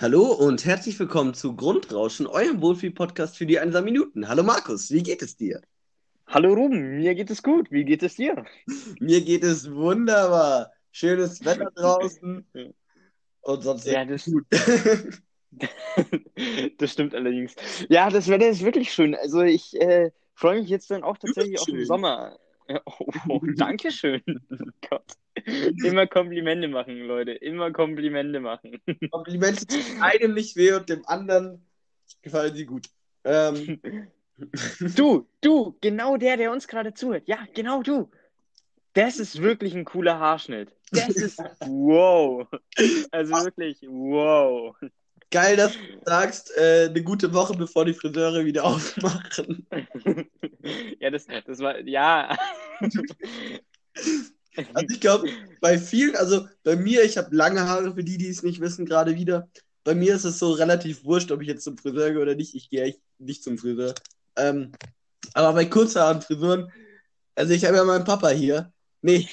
Hallo und herzlich willkommen zu Grundrauschen, eurem Wohlfühl-Podcast für die einsamen Minuten. Hallo Markus, wie geht es dir? Hallo Ruben, mir geht es gut. Wie geht es dir? Mir geht es wunderbar. Schönes Wetter draußen und sonst Ja, das, gut. das stimmt allerdings. Ja, das Wetter ist wirklich schön. Also ich äh, freue mich jetzt dann auch tatsächlich auf den. Sommer. Oh, oh, danke schön. Gott. Immer Komplimente machen, Leute. Immer Komplimente machen. Komplimente tun einem nicht weh und dem anderen gefallen sie gut. Ähm, Du, du, genau der, der uns gerade zuhört. Ja, genau du. Das ist wirklich ein cooler Haarschnitt. Das ist wow. Also wirklich wow. Geil, dass du sagst, äh, eine gute Woche, bevor die Friseure wieder aufmachen. Ja, das, das war, ja. Also ich glaube, bei vielen, also bei mir, ich habe lange Haare, für die, die es nicht wissen, gerade wieder. Bei mir ist es so relativ wurscht, ob ich jetzt zum Friseur gehe oder nicht. Ich gehe echt nicht zum Friseur. Ähm, aber bei Kurzhaaren, Frisuren, also ich habe ja meinen Papa hier. Nee,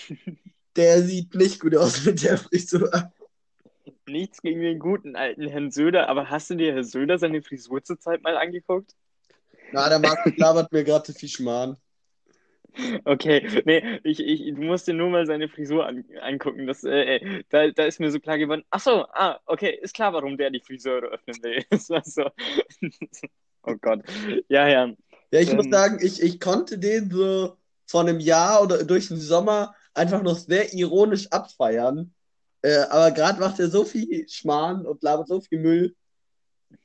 der sieht nicht gut aus mit der Frisur. Nichts gegen den guten alten Herrn Söder, aber hast du dir Herr Söder seine Frisur zurzeit mal angeguckt? Na, der Markus labert mir gerade viel Schmarrn. Okay, nee, ich, ich, du musst dir nur mal seine Frisur an, angucken. Das, äh, äh, da, da ist mir so klar geworden. Ach so, ah, okay, ist klar, warum der die Friseure öffnen will. Das war so. Oh Gott. Ja, ja. Ja, ich muss Ähm, sagen, ich, ich konnte den so vor einem Jahr oder durch den Sommer einfach noch sehr ironisch abfeiern. Äh, aber gerade macht er so viel Schmarrn und labert so viel Müll.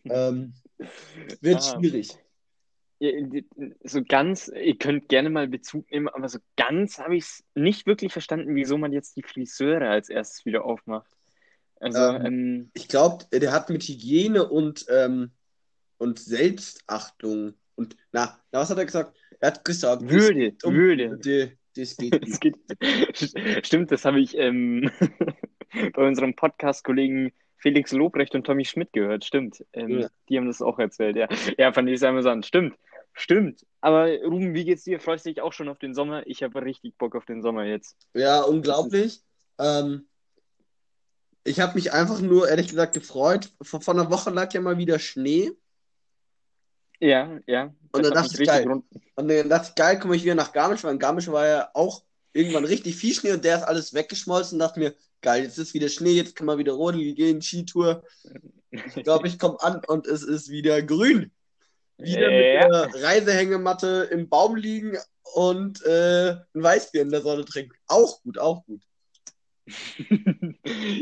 Ähm, wird Ah. schwierig. So ganz, ihr könnt gerne mal Bezug nehmen, aber so ganz habe ich es nicht wirklich verstanden, wieso man jetzt die Friseure als erstes wieder aufmacht. Also, Ähm, ähm, Ich glaube, der hat mit Hygiene und, ähm, und Selbstachtung und na, na, was hat er gesagt? Er hat gesagt, Würde, um- Würde. Das, das geht Das geht. Stimmt, das habe ich ähm, bei unserem Podcast-Kollegen Felix Lobrecht und Tommy Schmidt gehört. Stimmt. Ähm, Ja. Die haben das auch erzählt, ja. Ja, fand ich sehr amüsant. Stimmt. Stimmt. Aber Ruben, wie geht's dir? Freust du dich auch schon auf den Sommer? Ich habe richtig Bock auf den Sommer jetzt. Ja, unglaublich. Ähm, ich habe mich einfach nur, ehrlich gesagt, gefreut. Vor, vor einer Woche lag ja mal wieder Schnee. Ja, ja. Und dann dachte ich, geil. Und dann dachte ich, geil, komme ich wieder nach Garmisch, weil in Garmisch war ja auch irgendwann richtig viel Schnee und der ist alles weggeschmolzen. Und dachte mir, geil, jetzt ist wieder Schnee, jetzt können wir wieder rodeln gehen, Skitour. Ich glaube, ich komme an und es ist wieder grün. Wieder Ja. mit der Reisehängematte im Baum liegen und äh, ein Weißbier in der Sonne trinken. Auch gut, auch gut.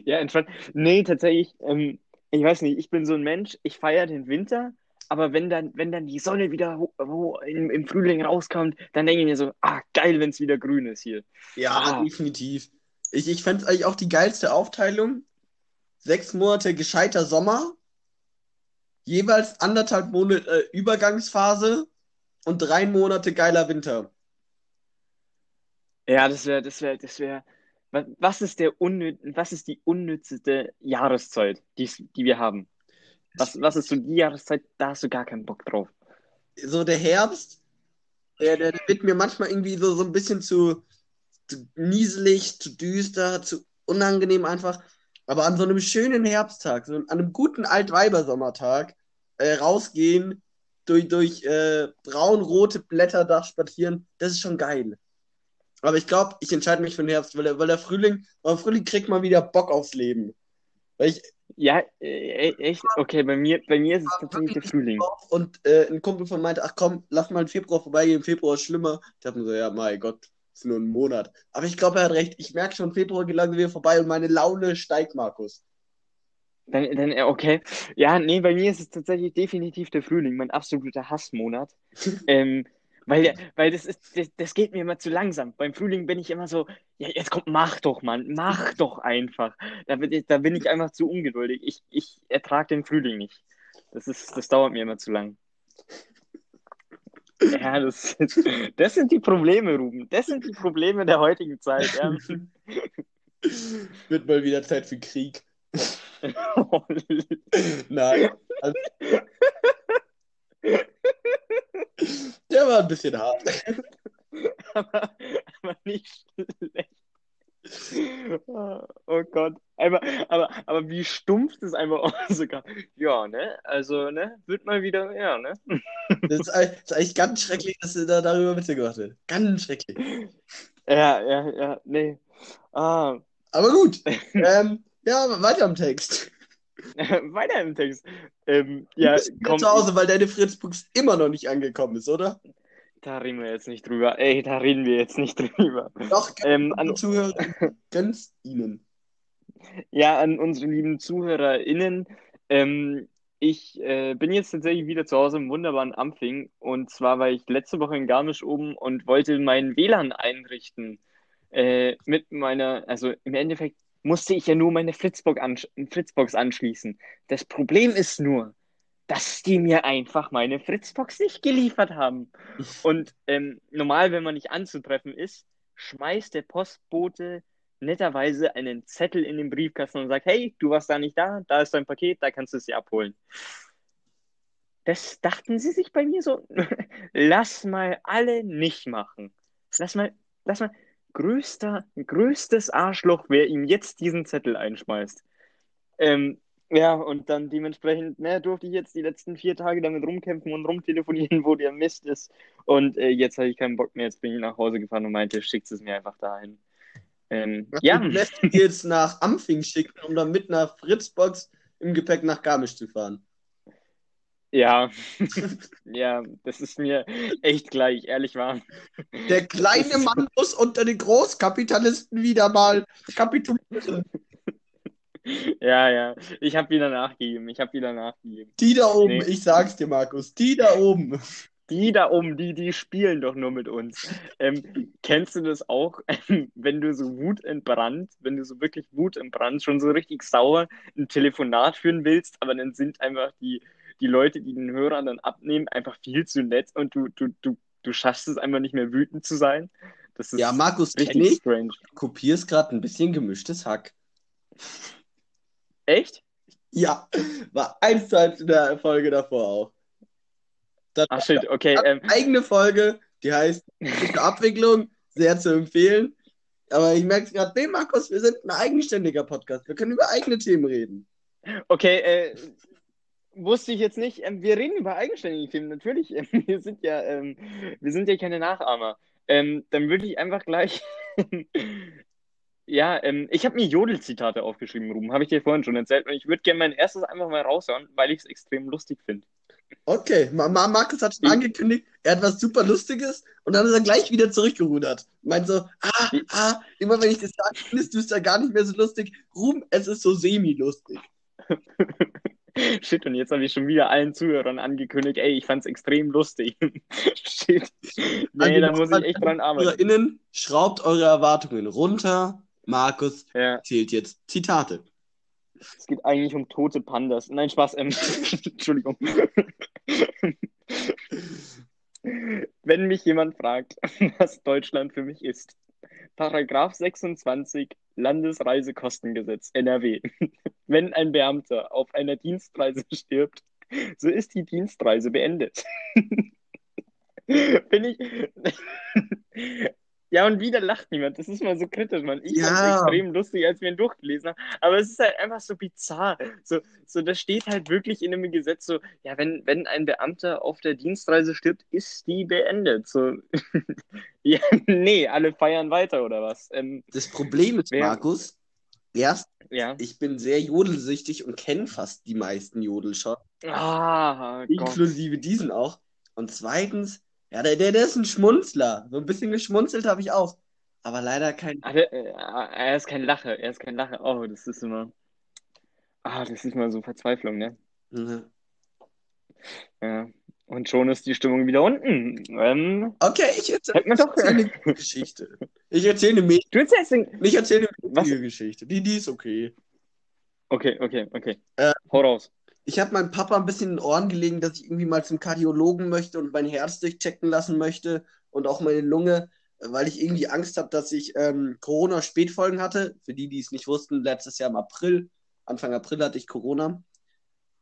Ja, entspannt. Nee, tatsächlich, ähm, ich weiß nicht, ich bin so ein Mensch, ich feiere den Winter, aber wenn dann, wenn dann die Sonne wieder ho- ho- im, im Frühling rauskommt, dann denke ich mir so, ah, geil, wenn es wieder grün ist hier. Ja, Ah. definitiv. Ich, ich fände es eigentlich auch die geilste Aufteilung. Sechs Monate gescheiter Sommer, jeweils anderthalb Monate äh, Übergangsphase und drei Monate geiler Winter. Ja, das wäre, das wäre, das wäre, was, ist der unnüt, was ist die unnützeste Jahreszeit, die, die wir haben? Was, was ist so die Jahreszeit, da hast du gar keinen Bock drauf. So der Herbst, der, der, der wird mir manchmal irgendwie so, so ein bisschen zu, zu nieselig, zu düster, zu unangenehm einfach. Aber an so einem schönen Herbsttag, so an einem guten Altweibersommertag, äh, rausgehen, durch, durch äh, braun-rote Blätterdach spazieren, das ist schon geil. Aber ich glaube, ich entscheide mich für den Herbst, weil der, weil der Frühling, am Frühling kriegt man wieder Bock aufs Leben. Weil ich Ja, äh, echt? Okay, bei mir, bei mir ist es tatsächlich der Frühling. und äh, ein Kumpel von meinte, ach komm, lass mal im Februar vorbeigehen, im Februar ist schlimmer. Ich dachte mir so, ja, mein Gott, ist nur ein Monat. Aber ich glaube, er hat recht. Ich merke schon, Februar geht langsam wieder vorbei und meine Laune steigt, Markus. Dann, dann, äh, okay. Ja, nee, bei mir ist es tatsächlich definitiv der Frühling, mein absoluter Hassmonat. ähm, weil, weil das ist, das, das geht mir immer zu langsam. Beim Frühling bin ich immer so, ja, jetzt kommt, mach doch, Mann, mach doch einfach. Da bin ich, da bin ich einfach zu ungeduldig. Ich, ich ertrage den Frühling nicht. Das ist, das dauert mir immer zu lang. Ja, das, das sind die Probleme, Ruben. Das sind die Probleme der heutigen Zeit. Ja. Wird mal wieder Zeit für Krieg. Nein. Also, der war ein bisschen hart. aber, aber nicht schlecht. Oh Gott. Aber, aber, aber wie stumpf das einfach sogar. Ja, ne? Also, ne? Wird mal wieder, ja, ne? Das ist, das ist eigentlich ganz schrecklich, dass du da darüber Witze gemacht hast. Ganz schrecklich. Ja, ja, ja, nee. Ah. Aber gut. ähm, ja, weiter im Text. weiter im Text. Ähm, ja, komm, zu Hause, weil deine Fritzbox immer noch nicht angekommen ist, oder? Da reden wir jetzt nicht drüber. Ey, da reden wir jetzt nicht drüber. Doch, ähm, an Zuhörer, gönn's ihnen. Ja, an unsere lieben ZuhörerInnen. Ähm, ich äh, bin jetzt tatsächlich wieder zu Hause im wunderbaren Ampfing. Und zwar war ich letzte Woche in Garmisch oben und wollte meinen WLAN einrichten. Äh, mit meiner, also im Endeffekt musste ich ja nur meine Fritzbox, ansch Fritzbox anschließen. Das Problem ist nur, dass die mir einfach meine Fritzbox nicht geliefert haben. Und ähm, normal, wenn man nicht anzutreffen ist, schmeißt der Postbote netterweise einen Zettel in den Briefkasten und sagt, hey, du warst da nicht da, da ist dein Paket, da kannst du es dir abholen. Das dachten sie sich bei mir so, lass mal alle nicht machen. Lass mal, lass mal, größter, größtes Arschloch, wer ihm jetzt diesen Zettel einschmeißt. Ähm, ja, und dann dementsprechend ne, durfte ich jetzt die letzten vier Tage damit rumkämpfen und rumtelefonieren, wo der Mist ist. Und äh, jetzt habe ich keinen Bock mehr. Jetzt bin ich nach Hause gefahren und meinte, schickt es mir einfach dahin. Ähm, ja. Du lässt jetzt nach Ampfing schicken, um dann mit einer Fritzbox im Gepäck nach Garmisch zu fahren. Ja, ja, das ist mir echt gleich, ehrlich wahr. Der kleine Mann muss unter den Großkapitalisten wieder mal kapitulieren. Ja, ja, ich habe wieder nachgegeben, ich habe wieder nachgegeben. Die da oben, nee. ich sag's dir, Markus, die da oben. Die da oben, die, die spielen doch nur mit uns. Ähm, kennst du das auch, wenn du so wutentbrannt, wenn du so wirklich wutentbrannt, schon so richtig sauer ein Telefonat führen willst, aber dann sind einfach die, die Leute, die den Hörer dann abnehmen, einfach viel zu nett und du, du, du, du schaffst es einfach nicht mehr wütend zu sein. Das ist ja, Markus, richtig strange. Du kopierst gerade ein bisschen gemischtes Hack. Echt? Ja, war eins zu eins in der Folge davor auch. Das Ach shit, okay. Ähm, eigene Folge, die heißt Abwicklung, sehr zu empfehlen. Aber ich merke gerade, nee, Markus, wir sind ein eigenständiger Podcast. Wir können über eigene Themen reden. Okay, äh, wusste ich jetzt nicht. Ähm, wir reden über eigenständige Themen, natürlich. Ähm, wir sind ja, ähm, wir sind ja keine Nachahmer. Ähm, dann würde ich einfach gleich. ja, ähm, ich habe mir Jodel-Zitate aufgeschrieben, Ruben. Habe ich dir vorhin schon erzählt. Und ich würde gerne mein erstes einfach mal raushören, weil ich es extrem lustig finde. Okay, Markus hat schon angekündigt, er hat was super Lustiges und dann ist er gleich wieder zurückgerudert. Meint so, ah, ah, immer wenn ich das sage, findest du es ja gar nicht mehr so lustig. Ruben, es ist so semi-lustig. Shit, und jetzt habe ich schon wieder allen Zuhörern angekündigt, ey, ich fand's extrem lustig. Shit. Nee, da muss ich echt dran arbeiten. Innen, schraubt eure Erwartungen runter. Markus ja. zählt jetzt Zitate. Es geht eigentlich um tote Pandas. Nein, Spaß. Ähm, Entschuldigung. Wenn mich jemand fragt, was Deutschland für mich ist. Paragraph 26 Landesreisekostengesetz NRW. Wenn ein Beamter auf einer Dienstreise stirbt, so ist die Dienstreise beendet. Bin ich. Ja, und wieder lacht niemand. Das ist mal so kritisch, man. Ich ja. fand es extrem lustig, als wir ihn durchgelesen haben. Aber es ist halt einfach so bizarr. So, so, da steht halt wirklich in einem Gesetz so, ja, wenn, wenn ein Beamter auf der Dienstreise stirbt, ist die beendet. So, ja, nee, alle feiern weiter oder was? Ähm, das Problem ist, wer, Markus, erst, ja. ich bin sehr jodelsüchtig und kenne fast die meisten Jodelshots. Ah, inklusive Gott. diesen auch. Und zweitens, ja, der, der, der ist ein Schmunzler. So ein bisschen geschmunzelt habe ich auch. Aber leider kein. Ach, der, äh, er ist kein Lache. Er ist kein Lache. Oh, das ist immer. Ah, das ist mal so Verzweiflung, ne? Mhm. Ja. Und schon ist die Stimmung wieder unten. Ähm, okay, ich erzähle doch, eine Geschichte. Ich erzähle eine Du erzählst eine... Ich erzähle eine Geschichte. Die, die ist okay. Okay, okay, okay. Äh, Hau raus ich habe meinem Papa ein bisschen in den Ohren gelegen, dass ich irgendwie mal zum Kardiologen möchte und mein Herz durchchecken lassen möchte und auch meine Lunge, weil ich irgendwie Angst habe, dass ich ähm, Corona-Spätfolgen hatte. Für die, die es nicht wussten, letztes Jahr im April, Anfang April hatte ich Corona.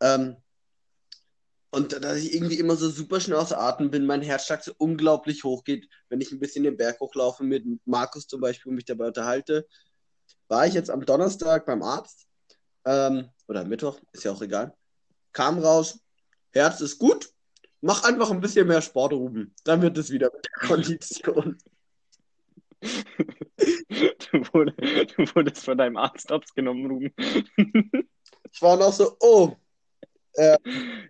Ähm, und dass ich irgendwie immer so super schnell außer Atem bin, mein Herzschlag so unglaublich hoch geht, wenn ich ein bisschen den Berg hochlaufe mit Markus zum Beispiel und mich dabei unterhalte. war ich jetzt am Donnerstag beim Arzt. Ähm, oder Mittwoch, ist ja auch egal. Kam raus, Herz ist gut. Mach einfach ein bisschen mehr Sport, Ruben. Dann wird es wieder mit der Kondition. Du, wurde, du wurdest von deinem Arzt abgenommen, Ruben. Ich war noch so, oh,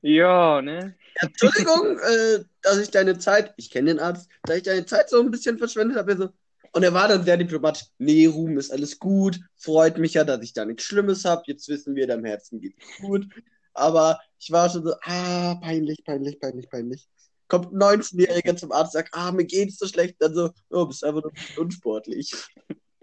Ja, ne? Entschuldigung, äh, dass ich deine Zeit, ich kenne den Arzt, dass ich deine Zeit so ein bisschen verschwendet habe. So. Und er war dann sehr diplomatisch. Nee, Ruben, ist alles gut. Freut mich ja, dass ich da nichts Schlimmes habe. Jetzt wissen wir, deinem Herzen geht gut. Aber ich war schon so, ah, peinlich, peinlich, peinlich, peinlich. Kommt ein 19-Jähriger zum Arzt, sagt, ah, mir geht's so schlecht. Dann so, oh, bist einfach nur unsportlich.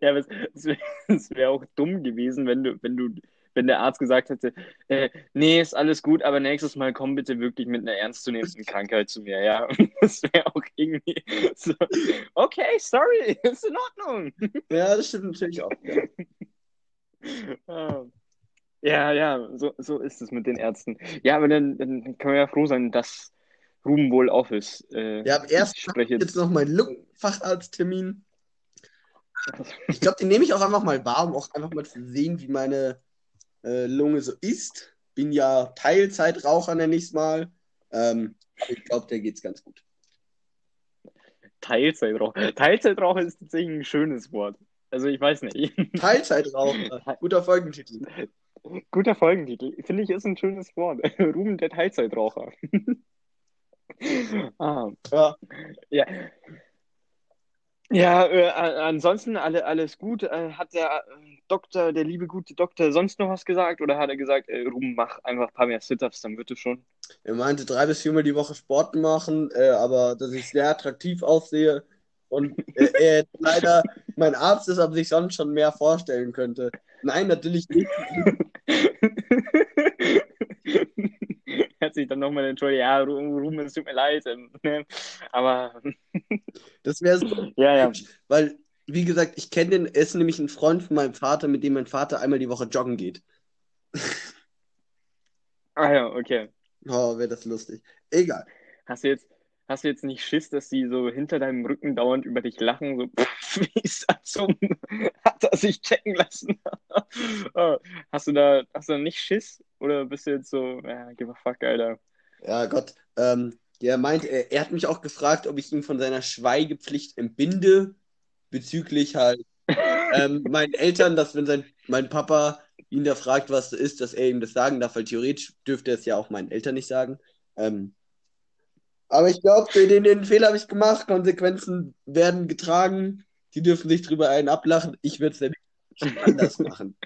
Ja, aber es, es wäre wär auch dumm gewesen, wenn du, wenn du, wenn der Arzt gesagt hätte, äh, nee, ist alles gut, aber nächstes Mal komm bitte wirklich mit einer ernstzunehmenden Krankheit zu mir, ja. Das wäre auch irgendwie so, okay, sorry, ist in Ordnung. Ja, das stimmt natürlich auch. Ja. Ja, ja, so, so ist es mit den Ärzten. Ja, aber dann, dann können wir ja froh sein, dass Ruben wohl auf ist. Äh, Ja, am ersten ich Tag spreche jetzt noch meinen Lungenfacharzttermin. Ich glaube, den nehme ich auch einfach mal wahr, um auch einfach mal zu sehen, wie meine äh, Lunge so ist. Bin ja Teilzeitraucher, nenne ich es mal. Ähm, ich glaube, der geht's ganz gut. Teilzeitraucher. Teilzeitraucher ist tatsächlich ein schönes Wort. Also ich weiß nicht. Teilzeitraucher, guter Folgentitel. Guter Folgentitel. Finde ich, ist ein schönes Wort. Ruben der Teilzeitraucher. ah, Ja, ja. Ja, äh, ansonsten alle, alles gut. Äh, hat der äh, Doktor, der liebe gute Doktor, sonst noch was gesagt? Oder hat er gesagt, äh, Ruben, mach einfach ein paar mehr Sit-Ups, dann wird es schon? er meinte drei bis viermal die Woche Sport machen, äh, aber dass ich sehr attraktiv aussehe und äh, er leider mein Arzt ist, aber sich sonst schon mehr vorstellen könnte. Nein, natürlich nicht. Er hat sich dann nochmal entschuldigt, ja, Ru- Ruben, es tut mir leid. ähm, ne? Aber Das wäre so ja, ja. Weil, wie gesagt, ich kenne den, er ist nämlich ein Freund von meinem Vater, mit dem mein Vater einmal die Woche joggen geht. Ah ja, okay. Oh, wäre das lustig. Egal. Hast du jetzt, hast du jetzt nicht Schiss, dass die so hinter deinem Rücken dauernd über dich lachen? So, pff, wie ist das zum, hat er sich checken lassen? Oh, Hast du da, hast du da nicht Schiss? Oder bist du jetzt so, ja, give a fuck, Alter? Ja, Gott. Ähm, der meint, er, er hat mich auch gefragt, ob ich ihn von seiner Schweigepflicht entbinde, bezüglich halt ähm, meinen Eltern, dass wenn sein, mein Papa ihn da fragt, was ist, dass er ihm das sagen darf, weil theoretisch dürfte er es ja auch meinen Eltern nicht sagen. Ähm, aber ich glaube, den, den Fehler habe ich gemacht, Konsequenzen werden getragen, die dürfen sich drüber einen ablachen, ich würde es ja nicht anders machen.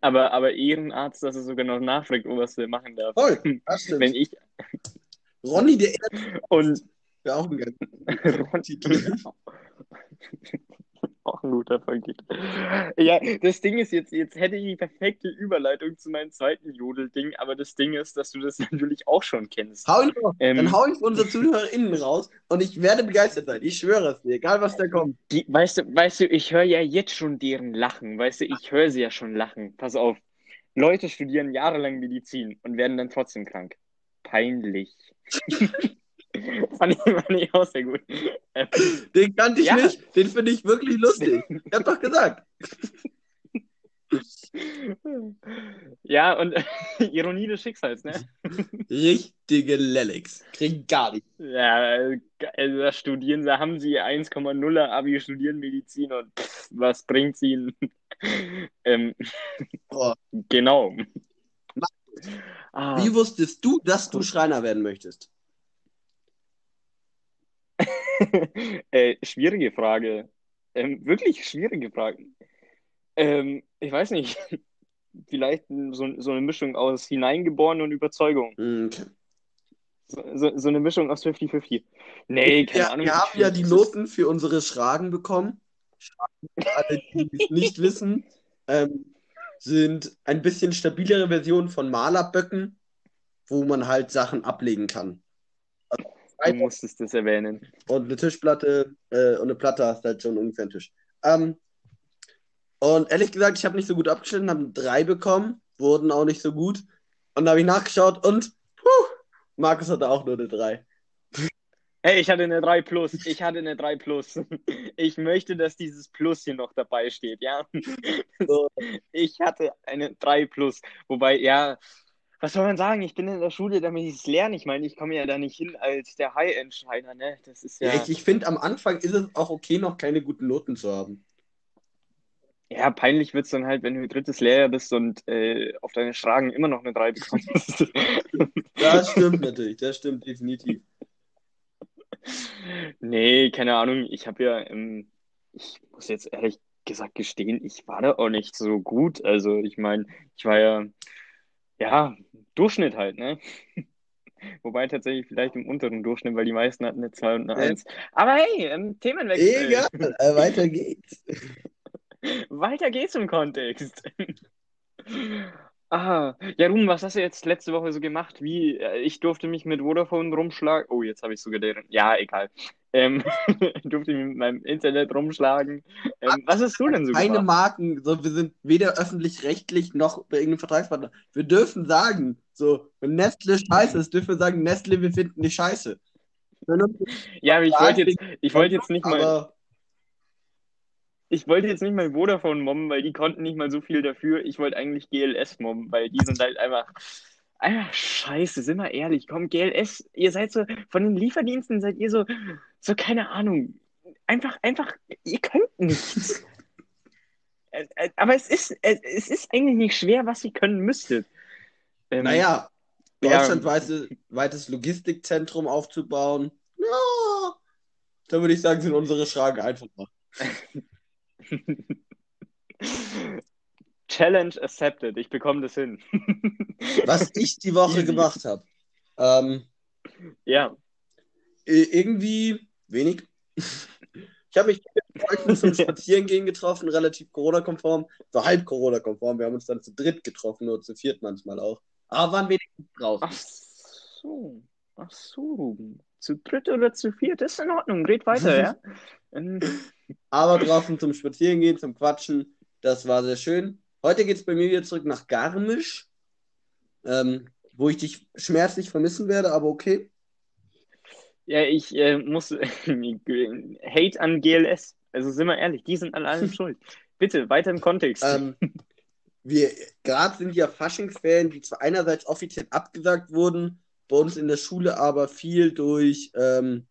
Aber, aber Ehrenarzt, dass er sogar noch nachfragt, was er machen darf. Voll, das stimmt. Wenn ich Ronny der Erste und wäre auch ein ganz Auch ein guter Folgetitel. Ja, das Ding ist jetzt, jetzt hätte ich die perfekte Überleitung zu meinem zweiten Jodel-Ding, aber das Ding ist, dass du das natürlich auch schon kennst. Hau ihn raus. Ähm, Dann hau ich unsere ZuhörerInnen raus und ich werde begeistert sein. Ich schwöre es dir, egal was da kommt. Die, weißt du, weißt du, ich höre ja jetzt schon deren Lachen, weißt du, ich höre sie ja schon lachen. Pass auf. Leute studieren jahrelang Medizin und werden dann trotzdem krank. Peinlich. fand, ich, fand ich auch sehr gut. Ähm, Den kannte ich Ja. nicht. Den finde ich wirklich lustig. Ich hab doch gesagt. Ja, und Ironie des Schicksals, ne? Richtige Lellix. Krieg gar nicht. Ja, also da studieren sie, haben sie 1,0er Abi, studieren Medizin und pff, was bringt's ihnen? ähm, Oh. genau. Ah, Wie wusstest du, dass du Schreiner werden möchtest? äh, schwierige Frage. Ähm, wirklich schwierige Frage. Ähm, ich weiß nicht. Vielleicht so, so eine Mischung aus hineingeboren und Überzeugung. Hm, Okay. So, so, so eine Mischung aus 50-50. Nee, keine Ja, Ahnung. wir haben ja die Noten für unsere Schragen bekommen. Schragen, für alle, die es nicht wissen, ähm, sind ein bisschen stabilere Versionen von Malerböcken, wo man halt Sachen ablegen kann. Du musstest das erwähnen. Und eine Tischplatte äh, und eine Platte hast halt schon ungefähr einen Tisch. Ähm, und ehrlich gesagt, ich habe nicht so gut abgeschnitten, habe drei bekommen, wurden auch nicht so gut. Und da habe ich nachgeschaut und puh, Markus hatte auch nur eine drei. Hey, ich hatte eine 3 Plus. Ich hatte eine 3 Plus. Ich möchte, dass dieses Plus hier noch dabei steht, ja. Ich hatte eine 3 Plus. Wobei, ja, was soll man sagen? Ich bin in der Schule, damit ich es lerne. Ich meine, ich komme ja da nicht hin als der High-End-Scheiner, ne? Das ist ja. Ich ich finde, am Anfang ist es auch okay, noch keine guten Noten zu haben. Ja, peinlich wird es dann halt, wenn du drittes Lehrer bist und äh, auf deine Fragen immer noch eine 3 bekommst. Das stimmt natürlich, das stimmt definitiv. Nee, keine Ahnung. Ich habe ja, ähm, ich muss jetzt ehrlich gesagt gestehen, ich war da auch nicht so gut. Also ich meine, ich war ja, ja, Durchschnitt halt, ne? Wobei tatsächlich vielleicht im unteren Durchschnitt, weil die meisten hatten eine 2 und eine Ja. 1. Aber hey, ähm, Themenwechsel. Egal, äh, weiter geht's. Weiter geht's im Kontext. Ah, ja, Ruben, was hast du jetzt letzte Woche so gemacht? Wie, äh, ich durfte mich mit Vodafone rumschlagen. Oh, jetzt habe ich sogar den. Ja, egal. Ähm, ich durfte mich mit meinem Internet rumschlagen. Ähm, was hast du denn so Keine gemacht? Marken, so, wir sind weder öffentlich-rechtlich noch bei irgendeinem Vertragspartner. Wir dürfen sagen, so, wenn Nestle scheiße ist, dürfen wir sagen, Nestle, wir finden die scheiße. Ja, aber ich wollte jetzt, ich wollte jetzt nicht mal, ich wollte jetzt nicht mal Vodafone mobben, weil die konnten nicht mal so viel dafür. Ich wollte eigentlich GLS mobben, weil die sind halt einfach, einfach scheiße, sind wir ehrlich. Komm, GLS, ihr seid so, von den Lieferdiensten seid ihr so, so keine Ahnung. Einfach, einfach, ihr könnt nichts. Äh, äh, Aber es ist, es es ist eigentlich nicht schwer, was ihr können müsstet. Ähm, naja, ja. deutschlandweites weites Logistikzentrum aufzubauen, ja, da würde ich sagen, sind unsere Fragen einfacher. Challenge accepted. Ich bekomme das hin. Was ich die Woche gemacht habe, ähm, Ja. irgendwie wenig. Ich habe mich mit Freunden zum Spazierengehen getroffen, relativ Corona-konform, so halb Corona-konform. Wir haben uns dann zu dritt getroffen, nur zu viert manchmal auch. Aber waren wenigstens draußen. Ach so. Ach so. Zu dritt oder zu viert ist in Ordnung. Red weiter, ja? Aber draußen zum Spazierengehen, zum Quatschen, das war sehr schön. Heute geht es bei mir wieder zurück nach Garmisch, ähm, wo ich dich schmerzlich vermissen werde, aber okay. ja, ich äh, muss Hate an GLS. Also sind wir ehrlich, die sind an allem schuld. Bitte, weiter im Kontext. Ähm, wir gerade sind ja Faschingsferien, die zwar einerseits offiziell abgesagt wurden, bei uns in der Schule aber viel durch ähm,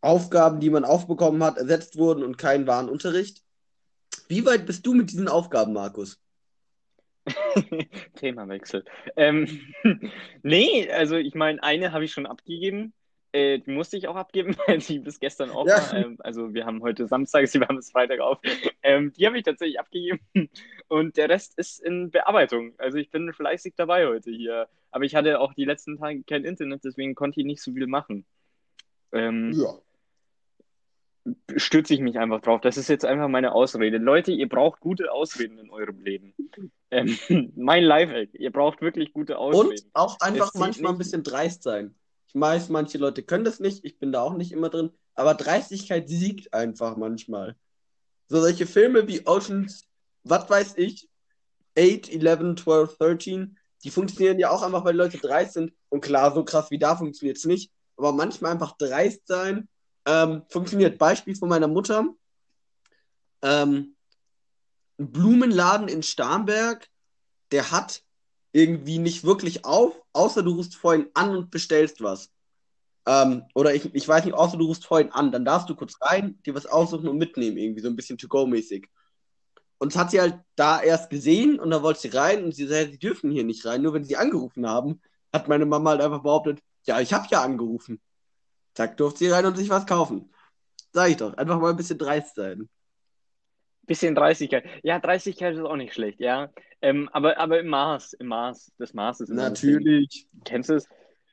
Aufgaben, die man aufbekommen hat, ersetzt wurden und keinen wahren Unterricht. Wie weit bist du mit diesen Aufgaben, Markus? Themawechsel. Ähm, nee, also ich meine, eine habe ich schon abgegeben. Äh, die musste ich auch abgeben, weil sie bis gestern auch Ja. war. Ähm, also wir haben heute Samstag, sie waren bis Freitag auf. Ähm, die habe ich tatsächlich abgegeben. Und der Rest ist in Bearbeitung. Also ich bin fleißig dabei heute hier. Aber ich hatte auch die letzten Tage kein Internet, deswegen konnte ich nicht so viel machen. Ähm, Ja. Stütze ich mich einfach drauf. Das ist jetzt einfach meine Ausrede. Leute, ihr braucht gute Ausreden in eurem Leben. Ähm, mein Lifehack, ihr braucht wirklich gute Und Ausreden. auch einfach Es manchmal ein bisschen dreist sein. Ich weiß, manche Leute können das nicht, ich bin da auch nicht immer drin, aber Dreistigkeit siegt einfach manchmal. So solche Filme wie Oceans, was weiß ich, 8, 11, 12, 13, die funktionieren ja auch einfach, weil Leute dreist sind. Und klar, so krass wie da funktioniert es nicht, aber manchmal einfach dreist sein ähm, funktioniert. Beispiel von meiner Mutter. Ähm, ein Blumenladen in Starnberg, der hat irgendwie nicht wirklich auf, außer du rufst vorhin an und bestellst was. Ähm, oder ich, ich weiß nicht, außer du rufst vorhin an, dann darfst du kurz rein, dir was aussuchen und mitnehmen, irgendwie so ein bisschen to-go-mäßig. Und das hat sie halt da erst gesehen und da wollte sie rein und sie sagte, sie dürfen hier nicht rein, nur wenn sie angerufen haben, hat meine Mama halt einfach behauptet, ja, ich habe ja angerufen. Zack, durfte sie rein und sich was kaufen. Sag ich doch, einfach mal ein bisschen dreist sein. Bisschen Dreistigkeit. Ja, Dreistigkeit ist auch nicht schlecht, ja. Ähm, aber, aber im Maß, im Maß, das Maß ist. Natürlich. Kennst du es?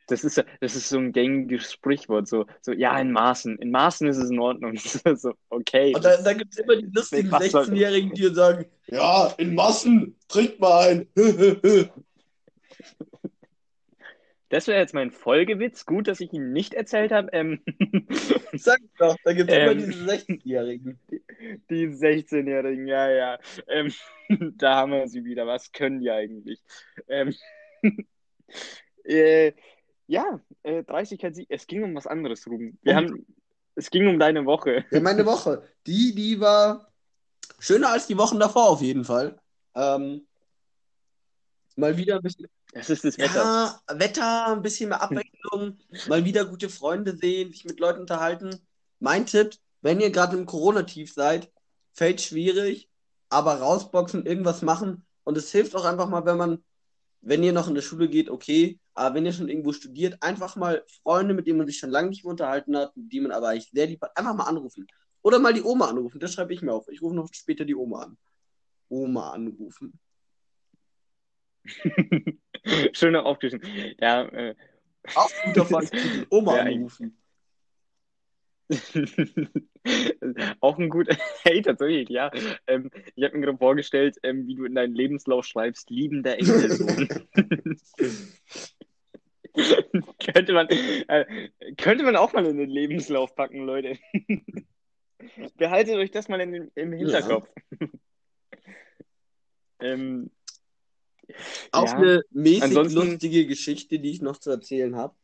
Das ist, das ist so ein gängiges Sprichwort, so, so, ja, in Maßen. In Maßen ist es in Ordnung. so, okay. Und da, da gibt es immer die lustigen Was soll- 16-Jährigen, die sagen, ja, in Massen, trinkt mal ein. Das wäre jetzt mein Folgewitz. Gut, dass ich ihn nicht erzählt habe. Ähm, Sag doch, da gibt es immer Ähm. diese 16-Jährigen. die 16-Jährigen, ja, ja. Ähm, da haben wir sie wieder. Was können die eigentlich? Ähm, äh, Ja, äh, 30 hat sie. Es ging um was anderes, Ruben. Wir haben, es ging um deine Woche. Ja, meine Woche. Die, die war schöner als die Wochen davor auf jeden Fall. Ähm, mal wieder ein bisschen. Das ist das Wetter. Ja, Wetter, ein bisschen mehr Abwechslung, mal wieder gute Freunde sehen, sich mit Leuten unterhalten. Mein Tipp, wenn ihr gerade im Corona-Tief seid, fällt schwierig, aber rausboxen, irgendwas machen. Und es hilft auch einfach mal, wenn man, wenn ihr noch in der Schule geht, okay, aber wenn ihr schon irgendwo studiert, einfach mal Freunde, mit denen man sich schon lange nicht mehr unterhalten hat, die man aber eigentlich sehr lieb hat, einfach mal anrufen. Oder mal die Oma anrufen, das schreibe ich mir auf. Ich rufe noch später die Oma an. Oma anrufen. Schöner Auftischen. Ja, äh. Auch guter Fakt, Oma Ja, anrufen. Auch ein guter, hey, tatsächlich, ja. Ähm, ich habe mir gerade vorgestellt, ähm, wie du in deinen Lebenslauf schreibst, liebender Enkelsohn. könnte man, äh, könnte man auch mal in den Lebenslauf packen, Leute. Behaltet euch das mal in, im Hinterkopf. ähm, Auch ja, eine mäßig ansonsten- lustige Geschichte, die ich noch zu erzählen habe.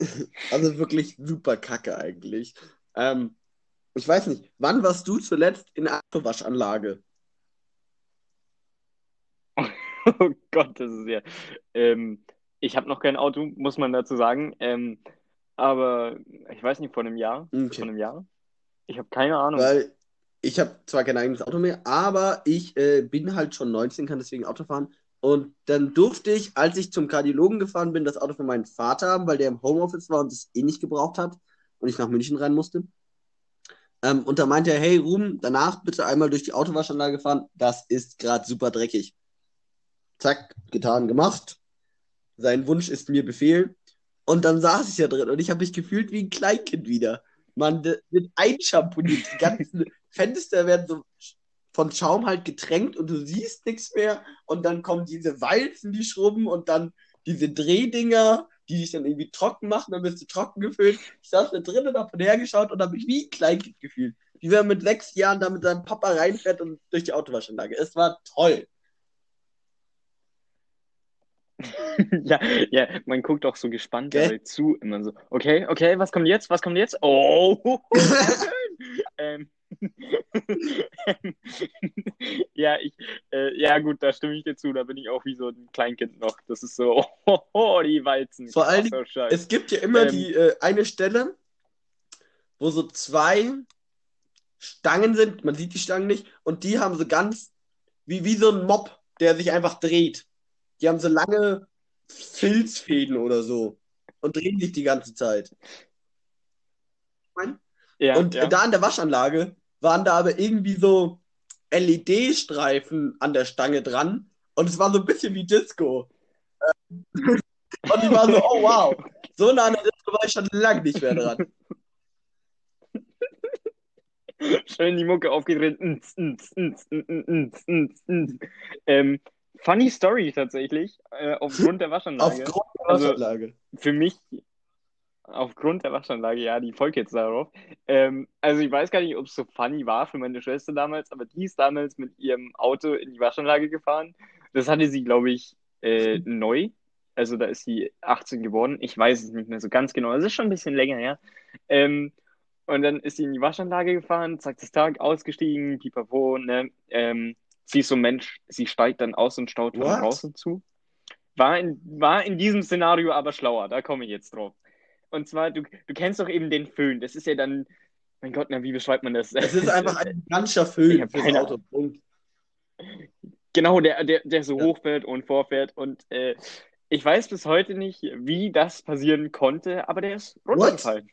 also wirklich super kacke eigentlich. Ähm, ich weiß nicht, wann warst du zuletzt in der Autowaschanlage? Oh Gott, das ist ja. Ähm, ich habe noch kein Auto, muss man dazu sagen. Ähm, aber ich weiß nicht, vor einem Jahr. Okay. Vor einem Jahr? Ich habe keine Ahnung. Weil ich habe zwar kein eigenes Auto mehr, aber ich äh, bin halt schon 19, kann deswegen Auto fahren. Und dann durfte ich, als ich zum Kardiologen gefahren bin, das Auto von meinem Vater haben, weil der im Homeoffice war und es eh nicht gebraucht hat und ich nach München rein musste. Ähm, und da meinte er, hey Ruben, danach bitte einmal durch die Autowaschanlage fahren, das ist gerade super dreckig. Zack, getan, gemacht. Sein Wunsch ist mir Befehl. Und dann saß ich ja drin und ich habe mich gefühlt wie ein Kleinkind wieder. Man wird einschamponiert. Die ganzen Fenster werden so von Schaum halt getränkt und du siehst nichts mehr. Und dann kommen diese Walzen, die schrubben und dann diese Drehdinger, die dich dann irgendwie trocken machen, dann bist du trocken gefüllt. Ich saß da drinnen, hab von hergeschaut und habe mich wie ein Kleinkind gefühlt. Wie wenn man mit sechs Jahren da mit seinem Papa reinfährt und durch die Autowaschanlage. Es war toll. Ja, ja, man guckt auch so gespannt dabei zu, immer so, okay, okay, was kommt jetzt, was kommt jetzt? Oh. ähm, ja, ich, äh, ja gut, da stimme ich dir zu, da bin ich auch wie so ein Kleinkind noch. Das ist so, oh, oh, die Walzen. Vor Scheiß. Es gibt ja immer Ähm, die äh, eine Stelle, wo so zwei Stangen sind, man sieht die Stangen nicht, und die haben so ganz, wie, wie so ein Mob, der sich einfach dreht. Die haben so lange Filzfäden oder so und drehen sich die ganze Zeit. Ja, und ja. da an der Waschanlage waren da aber irgendwie so LED-Streifen an der Stange dran und es war so ein bisschen wie Disco. Ähm, und ich war so, oh wow, so nah an der Disco war ich schon lange nicht mehr dran. Schön die Mucke aufgedreht. Ähm, funny Story tatsächlich, äh, aufgrund der Waschanlage. Aufgrund der Also- Waschanlage. Für mich, aufgrund der Waschanlage, ja, die folgt jetzt darauf. Ähm, also ich weiß gar nicht, ob es so funny war für meine Schwester damals, aber die ist damals mit ihrem Auto in die Waschanlage gefahren. Das hatte sie, glaube ich, äh, neu. Also da ist sie 18 geworden. Ich weiß es nicht mehr so ganz genau. Es ist schon ein bisschen länger her. Ähm, und dann ist sie in die Waschanlage gefahren, zack, das Tag, ausgestiegen, pipapo, ne? Ähm, sie ist so ein Mensch, sie steigt dann aus und staut von draußen zu. War in, war in diesem Szenario aber schlauer, da komme ich jetzt drauf. Und zwar, du, du kennst doch eben den Föhn. Das ist ja dann, mein Gott, na, wie beschreibt man das? Es ist einfach ein ganzer Föhn fürs Auto. Punkt. Genau, der, der, der so Ja. hochfährt und vorfährt. Und äh, ich weiß bis heute nicht, wie das passieren konnte, aber der ist runtergefallen.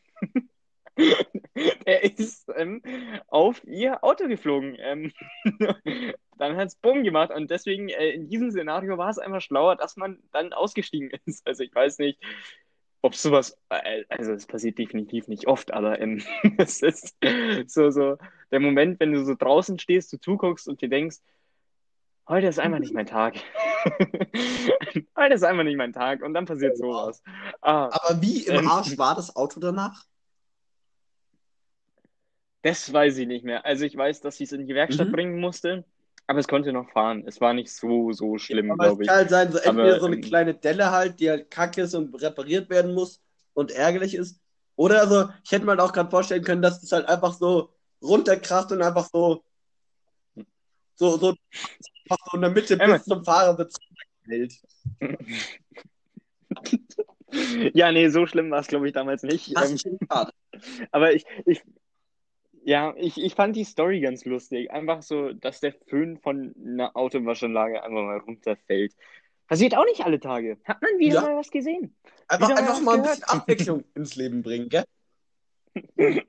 er ist ähm, auf ihr Auto geflogen. Ähm, dann hat es Bumm gemacht und deswegen äh, in diesem Szenario war es einfach schlauer, dass man dann ausgestiegen ist. Also ich weiß nicht, ob sowas, äh, also es passiert definitiv nicht oft, aber ähm, es ist so, so der Moment, wenn du so draußen stehst, du zuguckst und dir denkst, heute ist einfach nicht mein Tag. heute ist einfach nicht mein Tag und dann passiert sowas. Ah, Aber wie im Ähm. Arsch war das Auto danach? Das weiß ich nicht mehr. Also ich weiß, dass sie es in die Werkstatt Mhm. bringen musste. Aber es konnte noch fahren. Es war nicht so, so schlimm, es glaube ich. kann halt sein, so entweder Aber, so eine ähm, kleine Delle halt, die halt kacke ist und repariert werden muss und ärgerlich ist. Oder so, ich hätte mir halt auch gerade vorstellen können, dass es halt einfach so runterkracht und einfach so, so, so, einfach so in der Mitte bis zum Fahrersitz hält. Ja, nee, so schlimm war es, glaube ich, damals nicht. Ähm, aber ich, ich, ja, ich, ich fand die Story ganz lustig. Einfach so, dass der Föhn von einer Autowaschanlage einfach mal runterfällt. Passiert auch nicht alle Tage. Hat man wieder Ja. mal was gesehen. Einfach, Wieder einfach mal ein bisschen Abwechslung ins Leben bringen, gell?